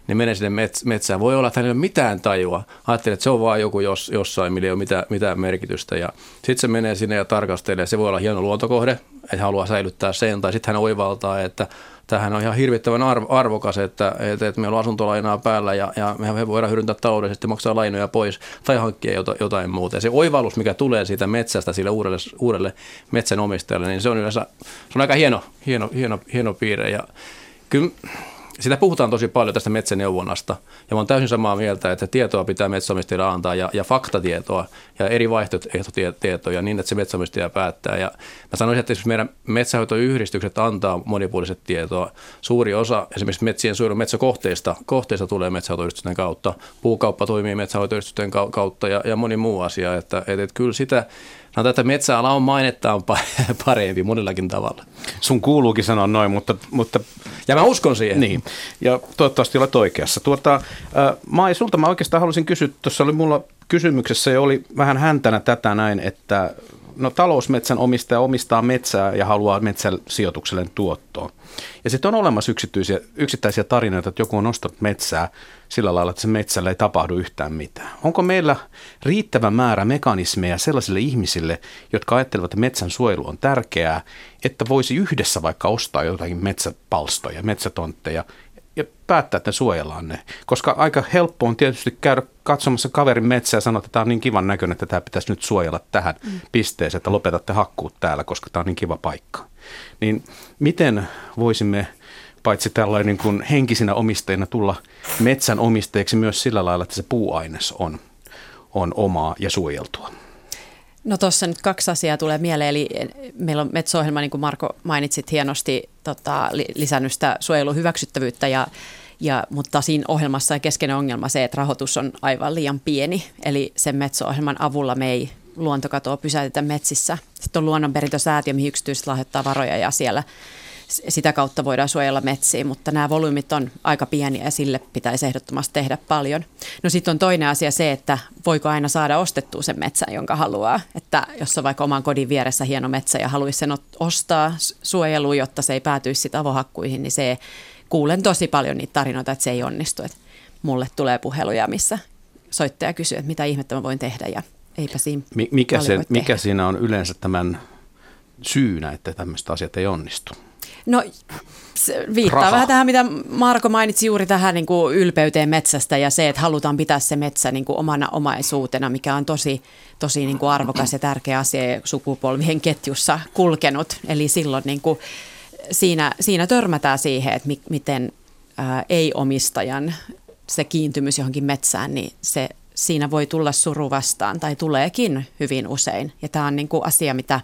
niin menee sinne mets, metsään. Voi olla, että hänellä ei ole mitään tajua. Ajattelee, että se on vaan joku jos, jossain, millä ei ole mitään, mitään merkitystä. Ja sitten se menee sinne ja tarkastelee. Se voi olla hieno luontokohde, että haluaa säilyttää sen. Tai sitten hän oivaltaa, että tämähän on ihan hirvittävän arv- arvokas, että, että, että meillä on asuntolainaa päällä ja, ja me voidaan hyödyntää taloudellisesti, maksaa lainoja pois tai hankkia jota, jotain muuta. Ja se oivallus, mikä tulee siitä metsästä sille uudelle, uudelle metsänomistajalle, niin se on yleensä se on aika hieno, hieno, hieno, hieno piirre. Ja kyllä sitä puhutaan tosi paljon tästä metsäneuvonnasta, ja oon täysin samaa mieltä, että tietoa pitää metsäomistajille antaa, ja, ja faktatietoa, ja eri vaihtoehtotietoja niin, että se metsäomistaja päättää. Ja mä sanoisin, että jos meidän metsähoitoyhdistykset antaa monipuoliset tietoa, suuri osa esimerkiksi metsien suojelun metsäkohteista kohteista tulee metsähoitoyhdistysten kautta, puukauppa toimii metsähoitoyhdistysten kau- kautta, ja, ja moni muu asia, että, että, että kyllä sitä, sanotaan, että metsäala on mainettaan pa- [laughs] parempi monellakin tavalla. Sun kuuluukin sanoa noin, mutta, mutta Ja mä uskon siihen. Niin, ja toivottavasti olet oikeassa. Tuota, äh, Mai, sulta mä oikeastaan halusin kysyä, tuossa oli mulla kysymyksessä ja oli vähän häntänä tätä näin, että no talousmetsän omistaja omistaa metsää ja haluaa metsän sijoitukselle tuottoa. Ja sitten on olemassa yksityisiä, yksittäisiä tarinoita, että joku on ostanut metsää sillä lailla, että se metsällä ei tapahdu yhtään mitään. Onko meillä riittävä määrä mekanismeja sellaisille ihmisille, jotka ajattelevat, että metsän suojelu on tärkeää, että voisi yhdessä vaikka ostaa jotakin metsäpalstoja, metsätontteja ja päättää, että ne suojellaan ne. Koska aika helppo on tietysti käydä katsomassa kaverin metsää ja sanoa, että tämä on niin kivan näköinen, että tämä pitäisi nyt suojella tähän mm. pisteeseen, että lopetatte hakkuut täällä, koska tämä on niin kiva paikka. Niin miten voisimme paitsi tällainen niin kuin henkisinä omistajina tulla metsän omistajiksi myös sillä lailla, että se puuaines on, on omaa ja suojeltua? No tuossa nyt kaksi asiaa tulee mieleen, eli meillä on Metso-ohjelma, niin kuin Marko mainitsit hienosti, tota, lisännyt sitä suojeluhyväksyttävyyttä, ja, ja, mutta siinä ohjelmassa on keskeinen ongelma se, että rahoitus on aivan liian pieni, eli sen Metso-ohjelman avulla me ei luontokatoa pysäytetä metsissä. Sitten on luonnonperintösäätiö, mihin yksityiset lahjoittaa varoja, ja siellä sitä kautta voidaan suojella metsiä, mutta nämä volyymit on aika pieniä ja sille pitäisi ehdottomasti tehdä paljon. No sitten on toinen asia se, että voiko aina saada ostettua sen metsän, jonka haluaa. Että jos on vaikka oman kodin vieressä hieno metsä ja haluaisi sen ostaa suojeluun, jotta se ei päätyisi sitten avohakkuihin, niin se kuulen tosi paljon niitä tarinoita, että se ei onnistu. Että mulle tulee puheluja, missä soittaja kysyy, että mitä ihmettä mä voin tehdä ja eipä siinä mikä, se, mikä tehdä. siinä on yleensä tämän syynä, että tämmöistä asiat ei onnistu? No viittaa Raha. vähän tähän, mitä Marko mainitsi juuri tähän niin kuin ylpeyteen metsästä ja se, että halutaan pitää se metsä niin kuin omana omaisuutena, mikä on tosi, tosi niin kuin arvokas ja tärkeä asia sukupolvien ketjussa kulkenut. Eli silloin niin kuin siinä, siinä törmätään siihen, että mi, miten ää, ei-omistajan se kiintymys johonkin metsään, niin se, siinä voi tulla suru vastaan tai tuleekin hyvin usein. Ja tämä on niin kuin asia, mitä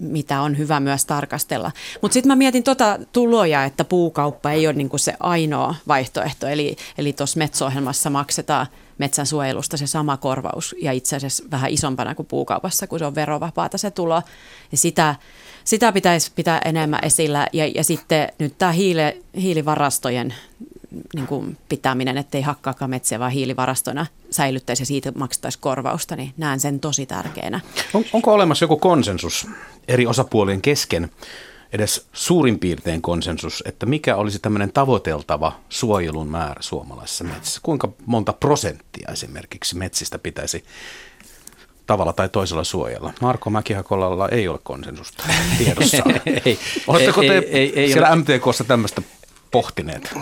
mitä on hyvä myös tarkastella. Mutta sitten mä mietin tota tuloja, että puukauppa ei ole niinku se ainoa vaihtoehto. Eli, eli tuossa Metso-ohjelmassa maksetaan metsän suojelusta se sama korvaus ja itse asiassa vähän isompana kuin puukaupassa, kun se on verovapaata se tulo. Ja sitä, sitä pitäisi pitää enemmän esillä. Ja, ja sitten nyt tämä hiile, hiilivarastojen niin kuin pitäminen, ettei hakkaakaan metsiä, vaan hiilivarastona säilyttäisi ja siitä maksettaisi korvausta, niin näen sen tosi tärkeänä. On, onko olemassa joku konsensus eri osapuolien kesken, edes suurin piirtein konsensus, että mikä olisi tämmöinen tavoiteltava suojelun määrä suomalaisessa metsissä? Kuinka monta prosenttia esimerkiksi metsistä pitäisi tavalla tai toisella suojella? Marko Mäkihakolalla ei ole konsensusta tiedossa. [laughs] ei, Oletteko ei, te ei, ei, ei siellä ole. MTKssa tämmöistä pohtineet?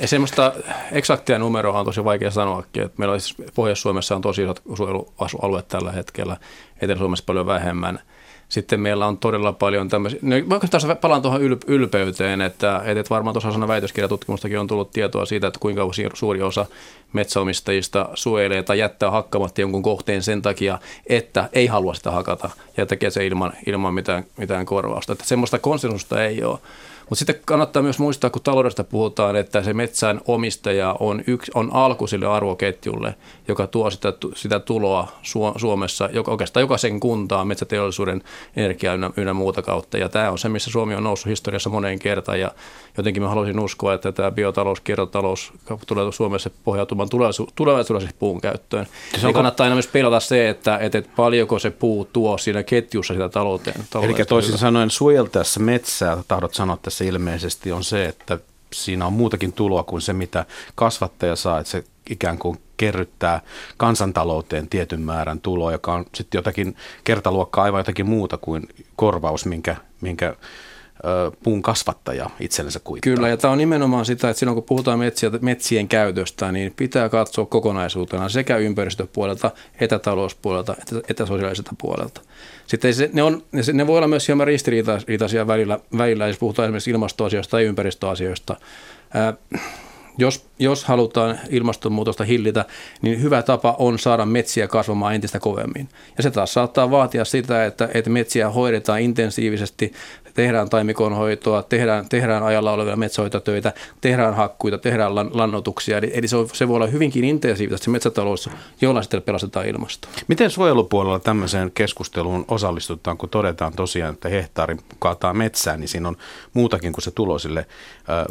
Ja semmoista eksaktia numeroa on tosi vaikea sanoakin. Että meillä siis Pohjois-Suomessa on tosi isot suojelualueet tällä hetkellä, Etelä-Suomessa paljon vähemmän. Sitten meillä on todella paljon tämmöisiä, no vaikka taas palaan tuohon yl- ylpeyteen, että, että varmaan tuossa osana väitöskirjatutkimustakin on tullut tietoa siitä, että kuinka suuri osa metsäomistajista suojelee tai jättää hakkamatta jonkun kohteen sen takia, että ei halua sitä hakata ja tekee se ilman, ilman mitään, mitään korvausta. Että semmoista konsensusta ei ole. Mutta sitten kannattaa myös muistaa, kun taloudesta puhutaan, että se metsän omistaja on, yksi, on alku sille arvoketjulle, joka tuo sitä, sitä tuloa Suomessa, joka, oikeastaan jokaisen kuntaan metsäteollisuuden energiaa ynnä, ynnä muuta kautta. Ja tämä on se, missä Suomi on noussut historiassa moneen kertaan ja jotenkin mä haluaisin uskoa, että tämä biotalous, kiertotalous tulee Suomessa pohjautumaan tulevaisuudessa puun käyttöön. Se on kannattaa aina myös pelata se, että, että paljonko se puu tuo siinä ketjussa sitä talouteen. Eli toisin sanoen suojeltaessa metsää, tahdot sanoa tässä ilmeisesti, on se, että siinä on muutakin tuloa kuin se, mitä kasvattaja saa, että se ikään kuin kerryttää kansantalouteen tietyn määrän tuloa, joka on sitten jotakin kertaluokkaa aivan jotakin muuta kuin korvaus, minkä, minkä puun kasvattaja itsellensä kuittaa. Kyllä, ja tämä on nimenomaan sitä, että silloin kun puhutaan metsiä, metsien käytöstä, niin pitää katsoa kokonaisuutena sekä ympäristöpuolelta, etätalouspuolelta, että sosiaaliselta puolelta. Sitten se, ne, on, ne, ne voi olla myös hieman ristiriitaisia välillä, välillä, jos puhutaan esimerkiksi ilmastoasioista tai ympäristöasioista. Jos, jos halutaan ilmastonmuutosta hillitä, niin hyvä tapa on saada metsiä kasvamaan entistä kovemmin. Ja se taas saattaa vaatia sitä, että, että metsiä hoidetaan intensiivisesti, tehdään taimikonhoitoa, tehdään, tehdään ajalla olevia metsähoitotöitä, tehdään hakkuita, tehdään lannotuksia. Eli, eli se, on, se voi olla hyvinkin intensiivistä se metsätalous, jolla sitten pelastetaan ilmastoa. Miten suojelupuolella tämmöiseen keskusteluun osallistutaan, kun todetaan tosiaan, että hehtaari kaataa metsään, niin siinä on muutakin kuin se tulo sille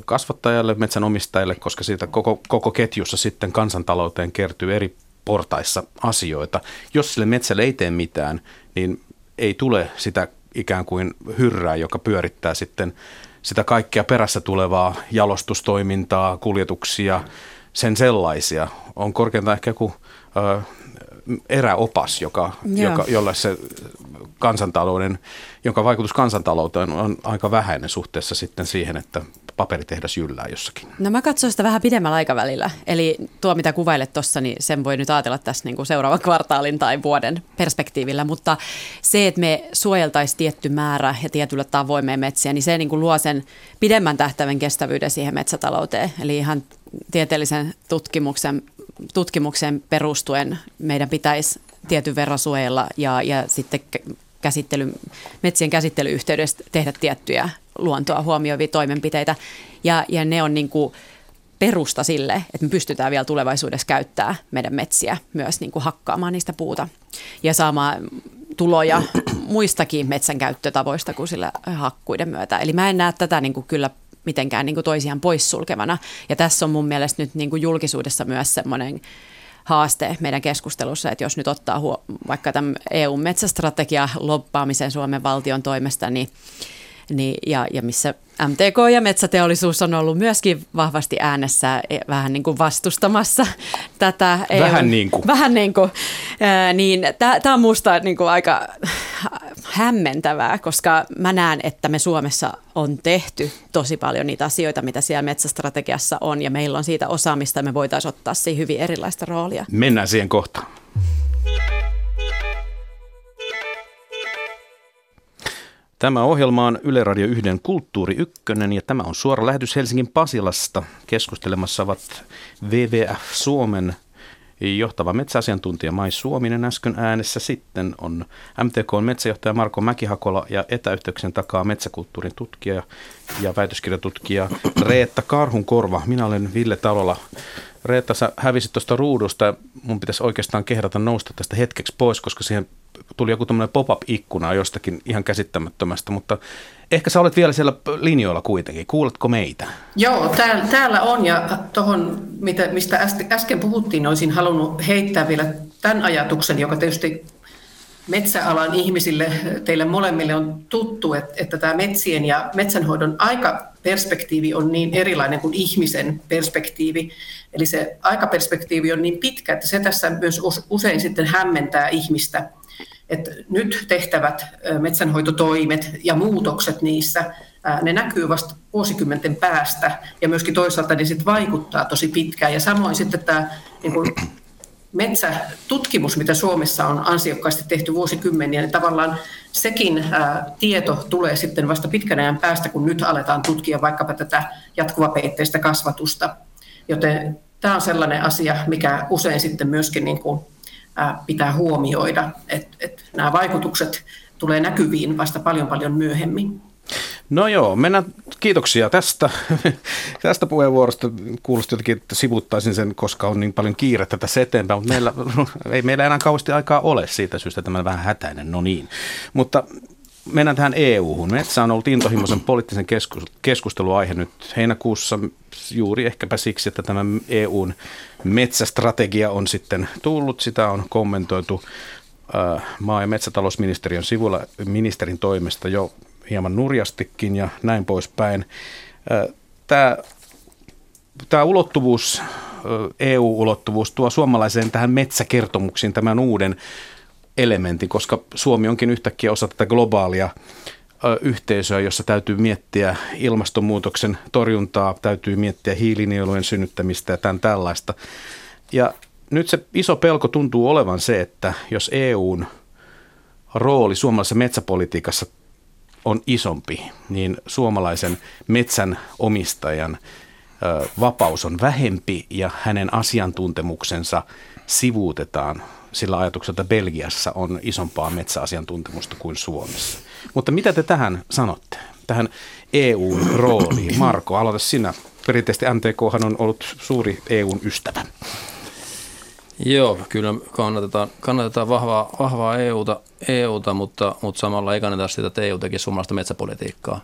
kasvattajalle, metsänomistajalle, koska siitä koko, koko ketjussa sitten kansantalouteen kertyy eri portaissa asioita. Jos sille metsälle ei tee mitään, niin ei tule sitä ikään kuin hyrrää, joka pyörittää sitten sitä kaikkea perässä tulevaa jalostustoimintaa, kuljetuksia, sen sellaisia. On korkeintaan ehkä joku eräopas, joka, joka, jolla se kansantalouden, jonka vaikutus kansantalouteen on aika vähäinen suhteessa sitten siihen, että paperitehdas jyllää jossakin? No mä katson sitä vähän pidemmällä aikavälillä. Eli tuo, mitä kuvailet tuossa, niin sen voi nyt ajatella tässä niin kuin seuraavan [laughs] kvartaalin tai vuoden perspektiivillä. Mutta se, että me suojeltaisiin tietty määrä ja tietyllä tavoin meidän metsiä, niin se niin kuin luo sen pidemmän tähtäimen kestävyyden siihen metsätalouteen. Eli ihan tieteellisen tutkimuksen, tutkimuksen perustuen meidän pitäisi tietyn verran suojella ja, ja sitten käsittely, metsien käsittelyyhteydessä tehdä tiettyjä luontoa huomioivia toimenpiteitä. Ja, ja ne on niin kuin perusta sille, että me pystytään vielä tulevaisuudessa käyttää meidän metsiä myös niin kuin hakkaamaan niistä puuta ja saamaan tuloja muistakin metsän käyttötavoista kuin sillä hakkuiden myötä. Eli mä en näe tätä niin kuin kyllä mitenkään niin kuin toisiaan poissulkevana. Ja tässä on mun mielestä nyt niin kuin julkisuudessa myös semmoinen haaste meidän keskustelussa, että jos nyt ottaa huo- vaikka tämän EU-metsästrategia loppaamisen Suomen valtion toimesta, niin niin, ja, ja missä MTK ja metsäteollisuus on ollut myöskin vahvasti äänessä e, vähän niin kuin vastustamassa [laughs] tätä. Vähän niin kuin. Vähän niin kuin. niin tämä on minusta niin kuin aika [laughs] hämmentävää, koska mä näen, että me Suomessa on tehty tosi paljon niitä asioita, mitä siellä metsästrategiassa on, ja meillä on siitä osaamista, ja me voitaisiin ottaa siihen hyvin erilaista roolia. Mennään siihen kohtaan. Tämä ohjelma on Yle Radio 1 Kulttuuri Ykkönen ja tämä on suora lähetys Helsingin Pasilasta. Keskustelemassa ovat WWF Suomen johtava metsäasiantuntija Mai Suominen äsken äänessä. Sitten on MTK metsäjohtaja Marko Mäkihakola ja etäyhteyksien takaa metsäkulttuurin tutkija ja väitöskirjatutkija Reetta Karhunkorva. Minä olen Ville Talola. Reetta, sä hävisit tuosta ruudusta. Mun pitäisi oikeastaan kehdata nousta tästä hetkeksi pois, koska siihen tuli joku tämmöinen pop-up-ikkuna jostakin ihan käsittämättömästä, mutta ehkä sä olet vielä siellä linjoilla kuitenkin. Kuuletko meitä? Joo, täällä, täällä on ja tuohon, mistä äsken puhuttiin, olisin halunnut heittää vielä tämän ajatuksen, joka tietysti metsäalan ihmisille, teille molemmille on tuttu, että, että tämä metsien ja metsänhoidon aikaperspektiivi on niin erilainen kuin ihmisen perspektiivi. Eli se aikaperspektiivi on niin pitkä, että se tässä myös usein sitten hämmentää ihmistä – että nyt tehtävät metsänhoitotoimet ja muutokset niissä, ne näkyy vasta vuosikymmenten päästä ja myöskin toisaalta ne sit vaikuttaa tosi pitkään. Ja samoin sitten tämä niin kuin metsätutkimus, mitä Suomessa on ansiokkaasti tehty vuosikymmeniä, niin tavallaan sekin tieto tulee sitten vasta pitkän ajan päästä, kun nyt aletaan tutkia vaikkapa tätä jatkuvapeitteistä kasvatusta. Joten tämä on sellainen asia, mikä usein sitten myöskin niin kuin pitää huomioida, että, että nämä vaikutukset tulee näkyviin vasta paljon paljon myöhemmin. No joo, mennään, kiitoksia tästä, [laughs] tästä puheenvuorosta. Kuulosti jotenkin, että sivuttaisin sen, koska on niin paljon kiirettä tässä eteenpäin, mutta meillä, [laughs] ei meillä enää kauheasti aikaa ole siitä syystä, tämä vähän hätäinen, no niin. Mutta mennään tähän EU-hun. Metsä on ollut intohimoisen poliittisen keskusteluaihe nyt heinäkuussa juuri ehkäpä siksi, että tämä EUn metsästrategia on sitten tullut. Sitä on kommentoitu äh, maa- ja metsätalousministeriön sivulla ministerin toimesta jo hieman nurjastikin ja näin poispäin. Äh, tämä, tämä ulottuvuus, äh, EU-ulottuvuus tuo suomalaiseen tähän metsäkertomuksiin tämän uuden elementin, koska Suomi onkin yhtäkkiä osa tätä globaalia yhteisöä, jossa täytyy miettiä ilmastonmuutoksen torjuntaa, täytyy miettiä hiilinielujen synnyttämistä ja tämän tällaista. Ja nyt se iso pelko tuntuu olevan se, että jos EUn rooli suomalaisessa metsäpolitiikassa on isompi, niin suomalaisen metsän omistajan vapaus on vähempi ja hänen asiantuntemuksensa sivuutetaan sillä ajatuksella, että Belgiassa on isompaa metsäasiantuntemusta kuin Suomessa. Mutta mitä te tähän sanotte, tähän EU-rooliin? Marko, aloita sinä. Perinteisesti MTK on ollut suuri EUn ystävä. Joo, kyllä kannatetaan, kannatetaan vahvaa, vahvaa EUta, EUta mutta, mutta samalla ei kannata sitä, että EU tekisi suomalaista metsäpolitiikkaa.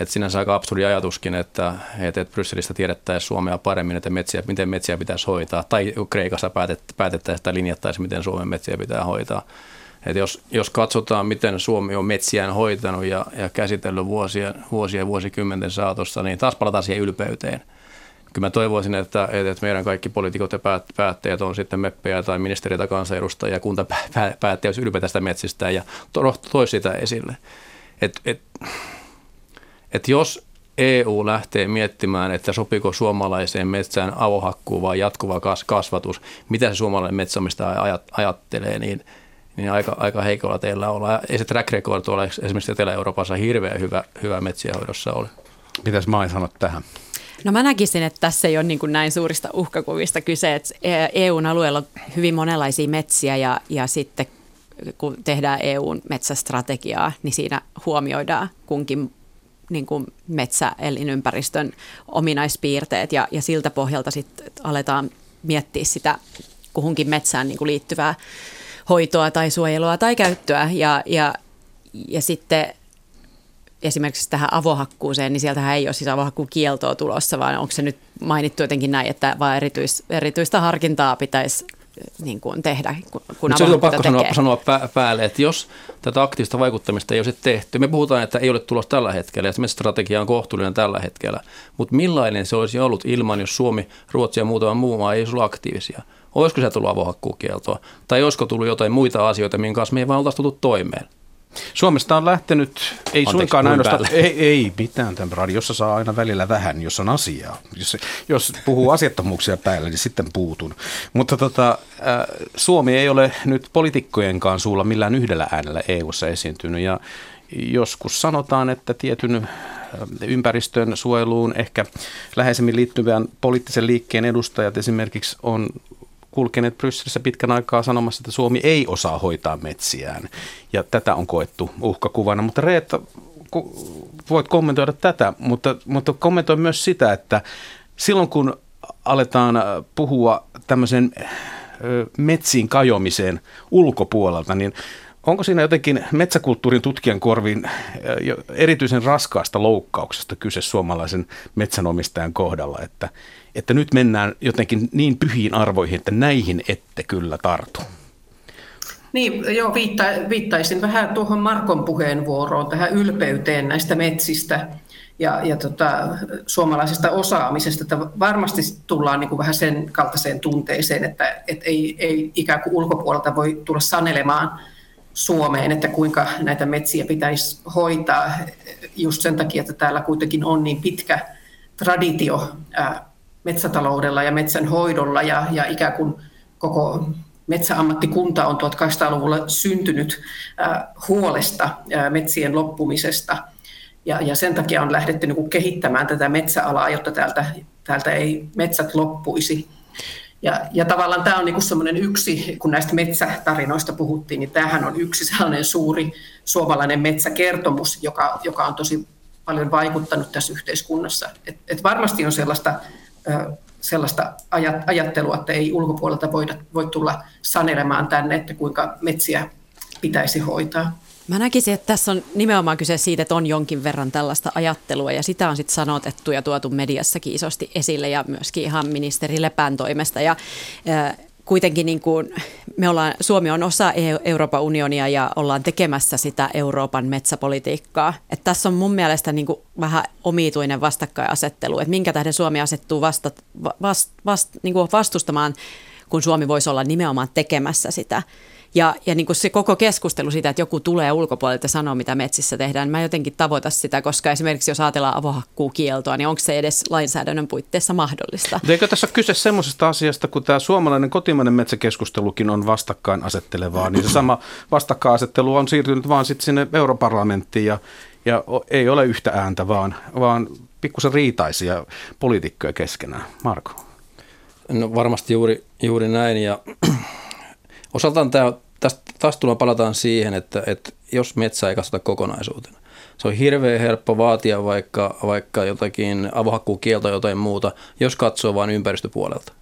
Että sinänsä aika absurdi ajatuskin, että, että, että Brysselistä tiedettäisiin Suomea paremmin, että metsiä, miten metsiä pitäisi hoitaa. Tai Kreikassa päätet, päätettäisiin tai linjattaisiin, miten Suomen metsiä pitää hoitaa. Et jos, jos katsotaan, miten Suomi on metsiään hoitanut ja, ja käsitellyt vuosia, vuosia ja vuosikymmenten saatossa, niin taas palataan siihen ylpeyteen. Kyllä mä toivoisin, että, että meidän kaikki poliitikot ja päättäjät on sitten meppejä tai ministeriöitä, kansanedustajia ja kuntapäättäjät olisi ylpeitä tästä metsistä ja toisi sitä esille. Et, et, et jos EU lähtee miettimään, että sopiko suomalaiseen metsään avohakkuu vai jatkuva kasvatus, mitä se suomalainen metsäomistaja ajattelee, niin, niin aika, aika heikolla teillä olla. Ei se track record ole esimerkiksi Etelä-Euroopassa hirveän hyvä, hyvä metsiähoidossa ole. Mitäs Mai sanot tähän? No mä näkisin, että tässä ei ole niin kuin näin suurista uhkakuvista kyse, että EUn alueella on hyvin monenlaisia metsiä ja, ja sitten kun tehdään EUn metsästrategiaa, niin siinä huomioidaan kunkin niin kuin metsäelinympäristön ominaispiirteet ja, ja siltä pohjalta sitten aletaan miettiä sitä kuhunkin metsään niin kuin liittyvää hoitoa tai suojelua tai käyttöä. Ja, ja, ja sitten esimerkiksi tähän avohakkuuseen, niin sieltähän ei ole siis avohakkuukieltoa tulossa, vaan onko se nyt mainittu jotenkin näin, että vain erityis, erityistä harkintaa pitäisi niin kuin tehdä, kun Se on pakko sanoa, sanoa päälle, että jos tätä aktiivista vaikuttamista ei ole tehty, me puhutaan, että ei ole tulos tällä hetkellä, ja strategia on kohtuullinen tällä hetkellä, mutta millainen se olisi ollut ilman, jos Suomi, Ruotsi ja muutama muu maa ei olisi ollut aktiivisia? Olisiko se tullut avohakkuukieltoa? Tai olisiko tullut jotain muita asioita, minkä kanssa me ei vaan oltaisi toimeen? Suomesta on lähtenyt, ei Anteeksi, suinkaan ainoastaan, ei, ei mitään, tämän radiossa saa aina välillä vähän, jos on asiaa. Jos, jos puhuu [laughs] asiattomuuksia päällä, niin sitten puutun. Mutta tota, äh, Suomi ei ole nyt poliitikkojenkaan suulla millään yhdellä äänellä EU-ssa esiintynyt ja joskus sanotaan, että tietyn äh, ympäristön suojeluun ehkä läheisemmin liittyvän poliittisen liikkeen edustajat esimerkiksi on kulkeneet Brysselissä pitkän aikaa sanomassa, että Suomi ei osaa hoitaa metsiään. Ja tätä on koettu uhkakuvana. Mutta Reetta, voit kommentoida tätä, mutta, mutta kommentoi myös sitä, että silloin kun aletaan äh, puhua tämmöisen äh, metsiin kajomiseen ulkopuolelta, niin onko siinä jotenkin metsäkulttuurin tutkijan korviin äh, erityisen raskaasta loukkauksesta kyse suomalaisen metsänomistajan kohdalla, että että nyt mennään jotenkin niin pyhiin arvoihin, että näihin ette kyllä tartu. Niin, joo, viitta, viittaisin vähän tuohon Markon puheenvuoroon, tähän ylpeyteen näistä metsistä ja, ja tota, suomalaisesta osaamisesta, että varmasti tullaan niin kuin vähän sen kaltaiseen tunteeseen, että et ei, ei ikään kuin ulkopuolelta voi tulla sanelemaan Suomeen, että kuinka näitä metsiä pitäisi hoitaa just sen takia, että täällä kuitenkin on niin pitkä traditio metsätaloudella ja metsän hoidolla ja, ja ikään kuin koko metsäammattikunta on 1800-luvulla syntynyt huolesta metsien loppumisesta. Ja, ja sen takia on lähdetty niin kuin kehittämään tätä metsäalaa, jotta täältä, täältä ei metsät loppuisi. Ja, ja tavallaan tämä on niin semmoinen yksi, kun näistä metsätarinoista puhuttiin, niin tämähän on yksi sellainen suuri suomalainen metsäkertomus, joka, joka on tosi paljon vaikuttanut tässä yhteiskunnassa. Et, et varmasti on sellaista, sellaista ajattelua, että ei ulkopuolelta voida, voi tulla sanelemaan tänne, että kuinka metsiä pitäisi hoitaa. Mä näkisin, että tässä on nimenomaan kyse siitä, että on jonkin verran tällaista ajattelua ja sitä on sitten sanotettu ja tuotu mediassakin isosti esille ja myöskin ihan ministeri Lepän toimesta. Ja, kuitenkin niin kuin me ollaan, Suomi on osa e- Euroopan unionia ja ollaan tekemässä sitä Euroopan metsäpolitiikkaa. Että tässä on mun mielestä niin kuin vähän omituinen vastakkainasettelu, että minkä tähden Suomi asettuu vasta, vast, vast, niin kuin vastustamaan, kun Suomi voisi olla nimenomaan tekemässä sitä. Ja, ja niin kuin se koko keskustelu siitä, että joku tulee ulkopuolelta ja sanoo, mitä metsissä tehdään, niin mä jotenkin tavoita sitä, koska esimerkiksi jos ajatellaan avohakkuukieltoa, niin onko se edes lainsäädännön puitteissa mahdollista? Mutta eikö tässä ole kyse semmoisesta asiasta, kun tämä suomalainen kotimainen metsäkeskustelukin on vastakkain asettelevaa, niin se sama vastakkainasettelu on siirtynyt vaan sitten sinne europarlamenttiin ja, ja ei ole yhtä ääntä, vaan, vaan pikkusen riitaisia poliitikkoja keskenään. Marko? No varmasti juuri, juuri näin ja Osaltaan tämä, tästä, taas tullaan palataan siihen, että, että jos metsä ei katsota kokonaisuutena. Se on hirveän helppo vaatia vaikka, vaikka jotakin avohakkuukieltoa jotain muuta, jos katsoo vain ympäristöpuolelta.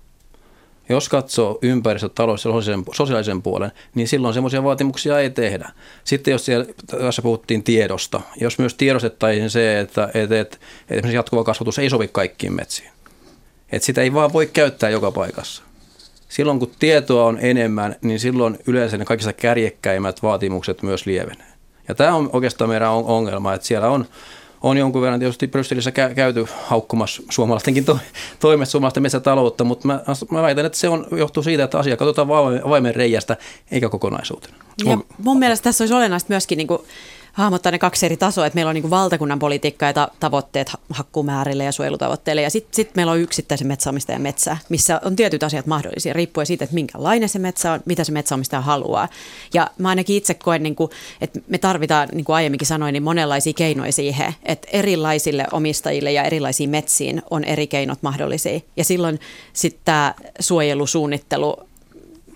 Jos katsoo ympäristö, talous ja sosiaalisen, puolen, niin silloin semmoisia vaatimuksia ei tehdä. Sitten jos siellä, tässä puhuttiin tiedosta, jos myös tiedostettaisiin se, että, että, että, että esimerkiksi jatkuva kasvatus ei sovi kaikkiin metsiin. Että sitä ei vaan voi käyttää joka paikassa silloin kun tietoa on enemmän, niin silloin yleensä ne kaikista kärjekkäimmät vaatimukset myös lievenee. Ja tämä on oikeastaan meidän ongelma, että siellä on, on jonkun verran tietysti Brysselissä käyty haukkumassa suomalaistenkin to, toimesta suomalaisten metsätaloutta, mutta mä, mä väitän, että se on, johtuu siitä, että asia katsotaan vaimen reiästä eikä kokonaisuutena. Ja mun mielestä tässä olisi olennaista myöskin niin kuin hahmottaa ne kaksi eri tasoa, että meillä on niin valtakunnan politiikka ja ta- tavoitteet hakkuumäärille ja suojelutavoitteille ja sitten sit meillä on yksittäisen metsäomistajan metsä, missä on tietyt asiat mahdollisia riippuen siitä, että minkälainen se metsä on, mitä se metsäomistaja haluaa. Ja mä ainakin itse koen, niin kuin, että me tarvitaan, niin kuin aiemminkin sanoin, niin monenlaisia keinoja siihen, että erilaisille omistajille ja erilaisiin metsiin on eri keinot mahdollisia. Ja silloin sitten tämä suojelusuunnittelu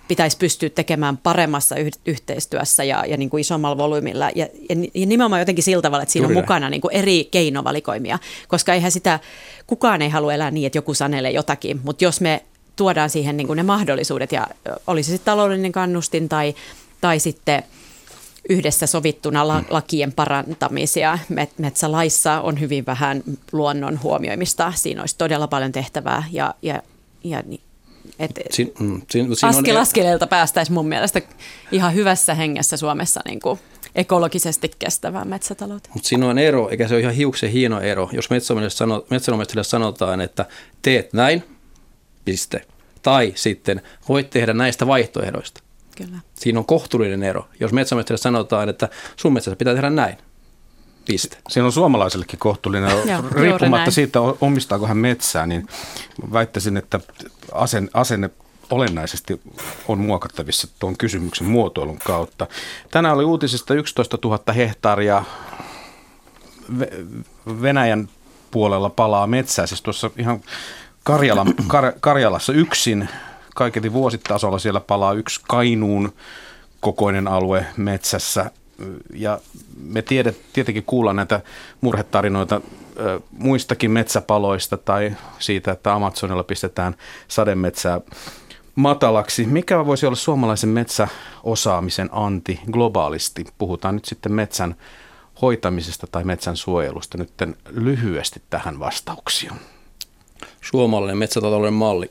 pitäisi pystyä tekemään paremmassa yh- yhteistyössä ja, ja niin kuin isommalla volyymilla. Ja, ja, ja nimenomaan jotenkin sillä tavalla, että siinä Juuri on mukana niin kuin eri keinovalikoimia, koska eihän sitä, kukaan ei halua elää niin, että joku sanelee jotakin, mutta jos me tuodaan siihen niin kuin ne mahdollisuudet ja olisi sitten taloudellinen kannustin tai, tai sitten yhdessä sovittuna la- lakien parantamisia. Met- metsälaissa on hyvin vähän luonnon huomioimista. Siinä olisi todella paljon tehtävää ja, ja, ja et siin, mm, siin, siin askel on... E- askeleelta päästäisiin mun mielestä ihan hyvässä hengessä Suomessa niin kuin ekologisesti kestävään metsätalouteen. Mutta siinä on ero, eikä se ole ihan hiuksen hieno ero, jos metsänomistajille sanotaan, että teet näin, piste. Tai sitten voit tehdä näistä vaihtoehdoista. Kyllä. Siinä on kohtuullinen ero. Jos metsänomistajille sanotaan, että sun metsässä pitää tehdä näin, Piste. Siinä on suomalaisellekin kohtuullinen. [laughs] Joo, Riippumatta siitä, omistaako hän metsää, niin väittäisin, että asenne, asenne olennaisesti on muokattavissa tuon kysymyksen muotoilun kautta. Tänään oli uutisista 11 000 hehtaaria Venäjän puolella palaa metsää, siis tuossa ihan Karjalan, [clears throat] Kar, Karjalassa yksin, kaiketi vuositasolla siellä palaa yksi Kainuun kokoinen alue metsässä ja me tiedet, tietenkin kuullaan näitä murhetarinoita muistakin metsäpaloista tai siitä, että Amazonilla pistetään sademetsää matalaksi. Mikä voisi olla suomalaisen metsäosaamisen anti globaalisti? Puhutaan nyt sitten metsän hoitamisesta tai metsän suojelusta. Nyt lyhyesti tähän vastauksia. Suomalainen metsätalouden malli.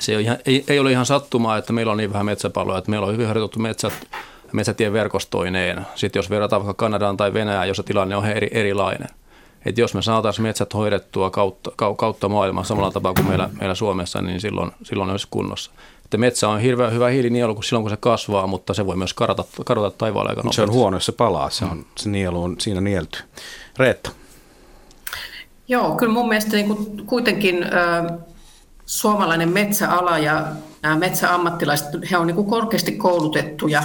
Se ei, ihan, ei, ei ole ihan sattumaa, että meillä on niin vähän metsäpaloja, että meillä on hyvin harjoitettu metsät metsätien verkostoineen. Sitten jos verrataan vaikka Kanadaan tai Venäjään, jossa tilanne on eri, erilainen. Et jos me saataisiin metsät hoidettua kautta, kautta maailmaa samalla tapaa kuin meillä, meillä Suomessa, niin silloin, silloin olisi kunnossa. Että metsä on hirveän hyvä hiilinielu kun silloin, kun se kasvaa, mutta se voi myös kadota, kadota taivaalle aika Se on huono, jos se palaa. Se, on, se nielu on siinä nielty. Reetta. Joo, kyllä mun mielestä niin kuin kuitenkin äh, suomalainen metsäala ja nämä metsäammattilaiset, he on niin kuin korkeasti koulutettuja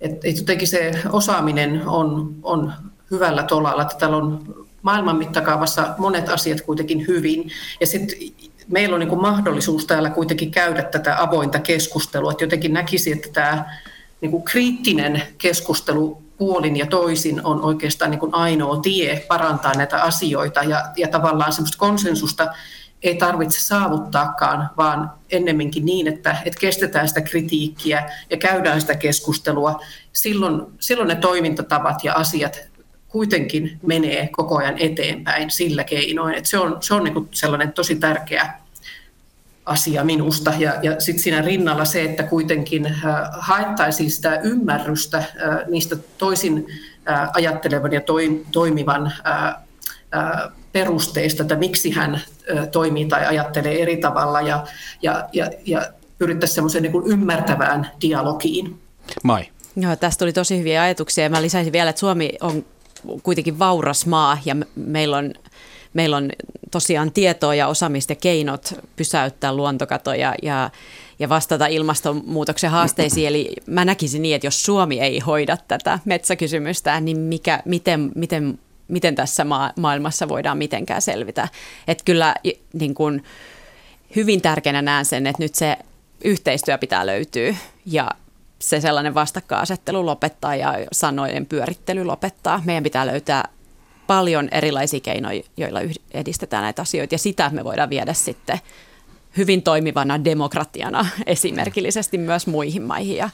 et, et jotenkin se osaaminen on, on hyvällä tolalla, että täällä on maailman mittakaavassa monet asiat kuitenkin hyvin. Ja sitten meillä on niin mahdollisuus täällä kuitenkin käydä tätä avointa keskustelua. Että jotenkin näkisi, että tämä niin kriittinen keskustelu puolin ja toisin on oikeastaan niin ainoa tie parantaa näitä asioita ja, ja tavallaan semmoista konsensusta ei tarvitse saavuttaakaan, vaan ennemminkin niin, että, että kestetään sitä kritiikkiä ja käydään sitä keskustelua. Silloin, silloin ne toimintatavat ja asiat kuitenkin menee koko ajan eteenpäin sillä keinoin. Että se on, se on niin sellainen tosi tärkeä asia minusta. Ja, ja sitten siinä rinnalla se, että kuitenkin äh, haettaisiin sitä ymmärrystä äh, niistä toisin äh, ajattelevan ja toimivan perusteista, että miksi hän toimii tai ajattelee eri tavalla ja, ja, ja, ja pyrittäisiin semmoiseen niin ymmärtävään dialogiin. Mai. Joo, tästä tuli tosi hyviä ajatuksia. Mä lisäisin vielä, että Suomi on kuitenkin vauras maa ja meillä on, meillä on tosiaan tietoa ja osaamista ja keinot pysäyttää luontokatoja ja, ja vastata ilmastonmuutoksen haasteisiin. Eli mä näkisin niin, että jos Suomi ei hoida tätä metsäkysymystä, niin mikä, miten, miten, miten tässä maa, maailmassa voidaan mitenkään selvitä. Että kyllä niin kun, hyvin tärkeänä näen sen, että nyt se yhteistyö pitää löytyä ja se sellainen vastakkainasettelu lopettaa ja sanojen pyörittely lopettaa. Meidän pitää löytää paljon erilaisia keinoja, joilla edistetään näitä asioita ja sitä me voidaan viedä sitten hyvin toimivana demokratiana [laughs] esimerkillisesti myös muihin maihin ja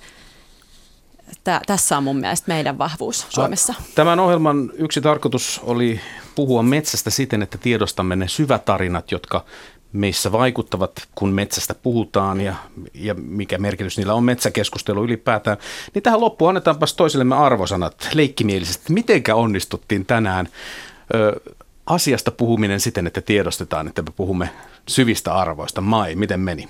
Tää, tässä on mun mielestä meidän vahvuus Suomessa. Tämän ohjelman yksi tarkoitus oli puhua metsästä siten, että tiedostamme ne syvätarinat, jotka meissä vaikuttavat, kun metsästä puhutaan ja, ja mikä merkitys niillä on metsäkeskustelu ylipäätään, niin tähän loppuun annetaanpas toisillemme arvosanat leikkimielisesti. Mitenkä onnistuttiin tänään ö, asiasta puhuminen siten, että tiedostetaan, että me puhumme syvistä arvoista? Mai, miten meni?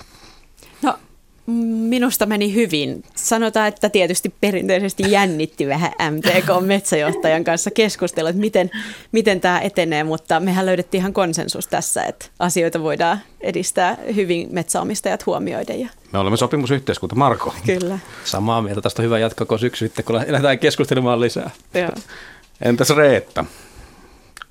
No Minusta meni hyvin. Sanotaan, että tietysti perinteisesti jännitti vähän MTK-metsäjohtajan kanssa keskustella, että miten, miten tämä etenee, mutta mehän löydettiin ihan konsensus tässä, että asioita voidaan edistää hyvin metsäomistajat huomioiden. Ja... Me olemme sopimusyhteiskunta, Marko. Kyllä. Samaa mieltä, tästä on hyvä jatkaa koko syksy sitten, kun lähdetään keskustelemaan lisää. Joo. Entäs Reetta?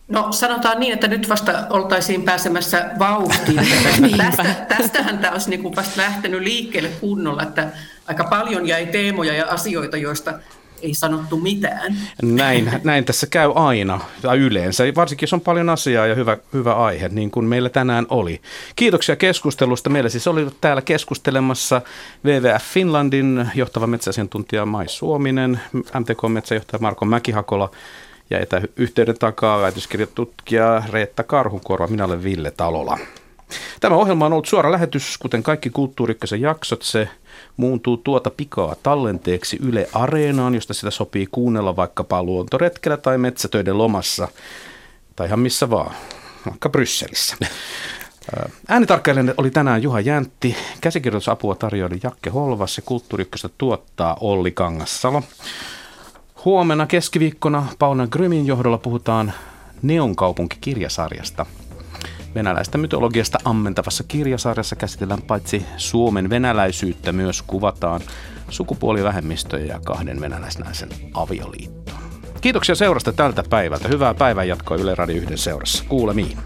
No sanotaan niin, että nyt vasta oltaisiin pääsemässä vauhtiin. [laughs] Tästä, tästähän tämä olisi niin vasta lähtenyt liikkeelle kunnolla, että aika paljon jäi teemoja ja asioita, joista ei sanottu mitään. Näin, [laughs] näin tässä käy aina tai yleensä, varsinkin jos on paljon asiaa ja hyvä, hyvä aihe, niin kuin meillä tänään oli. Kiitoksia keskustelusta. Meillä siis oli täällä keskustelemassa WWF Finlandin johtava metsäasiantuntija Mai Suominen, MTK-metsäjohtaja Marko Mäkihakola ja etäyhteyden takaa väitöskirjatutkija Reetta Karhukorva. Minä olen Ville Talola. Tämä ohjelma on ollut suora lähetys, kuten kaikki kulttuurikkaisen jaksot. Se muuntuu tuota pikaa tallenteeksi Yle Areenaan, josta sitä sopii kuunnella vaikkapa luontoretkellä tai metsätöiden lomassa. Tai ihan missä vaan, vaikka Brysselissä. Äänitarkkailijana oli tänään Juha Jäntti, käsikirjoitusapua tarjoili Jakke Holvas ja kulttuurikkoista tuottaa Olli Kangassalo. Huomenna keskiviikkona Pauna Grymin johdolla puhutaan Neonkaupunki-kirjasarjasta. Venäläistä mytologiasta ammentavassa kirjasarjassa käsitellään paitsi Suomen venäläisyyttä, myös kuvataan sukupuolivähemmistöjä ja kahden venäläisnaisen avioliittoa. Kiitoksia seurasta tältä päivältä. Hyvää päivänjatkoa Yle Radio 1 seurassa. Kuulemiin.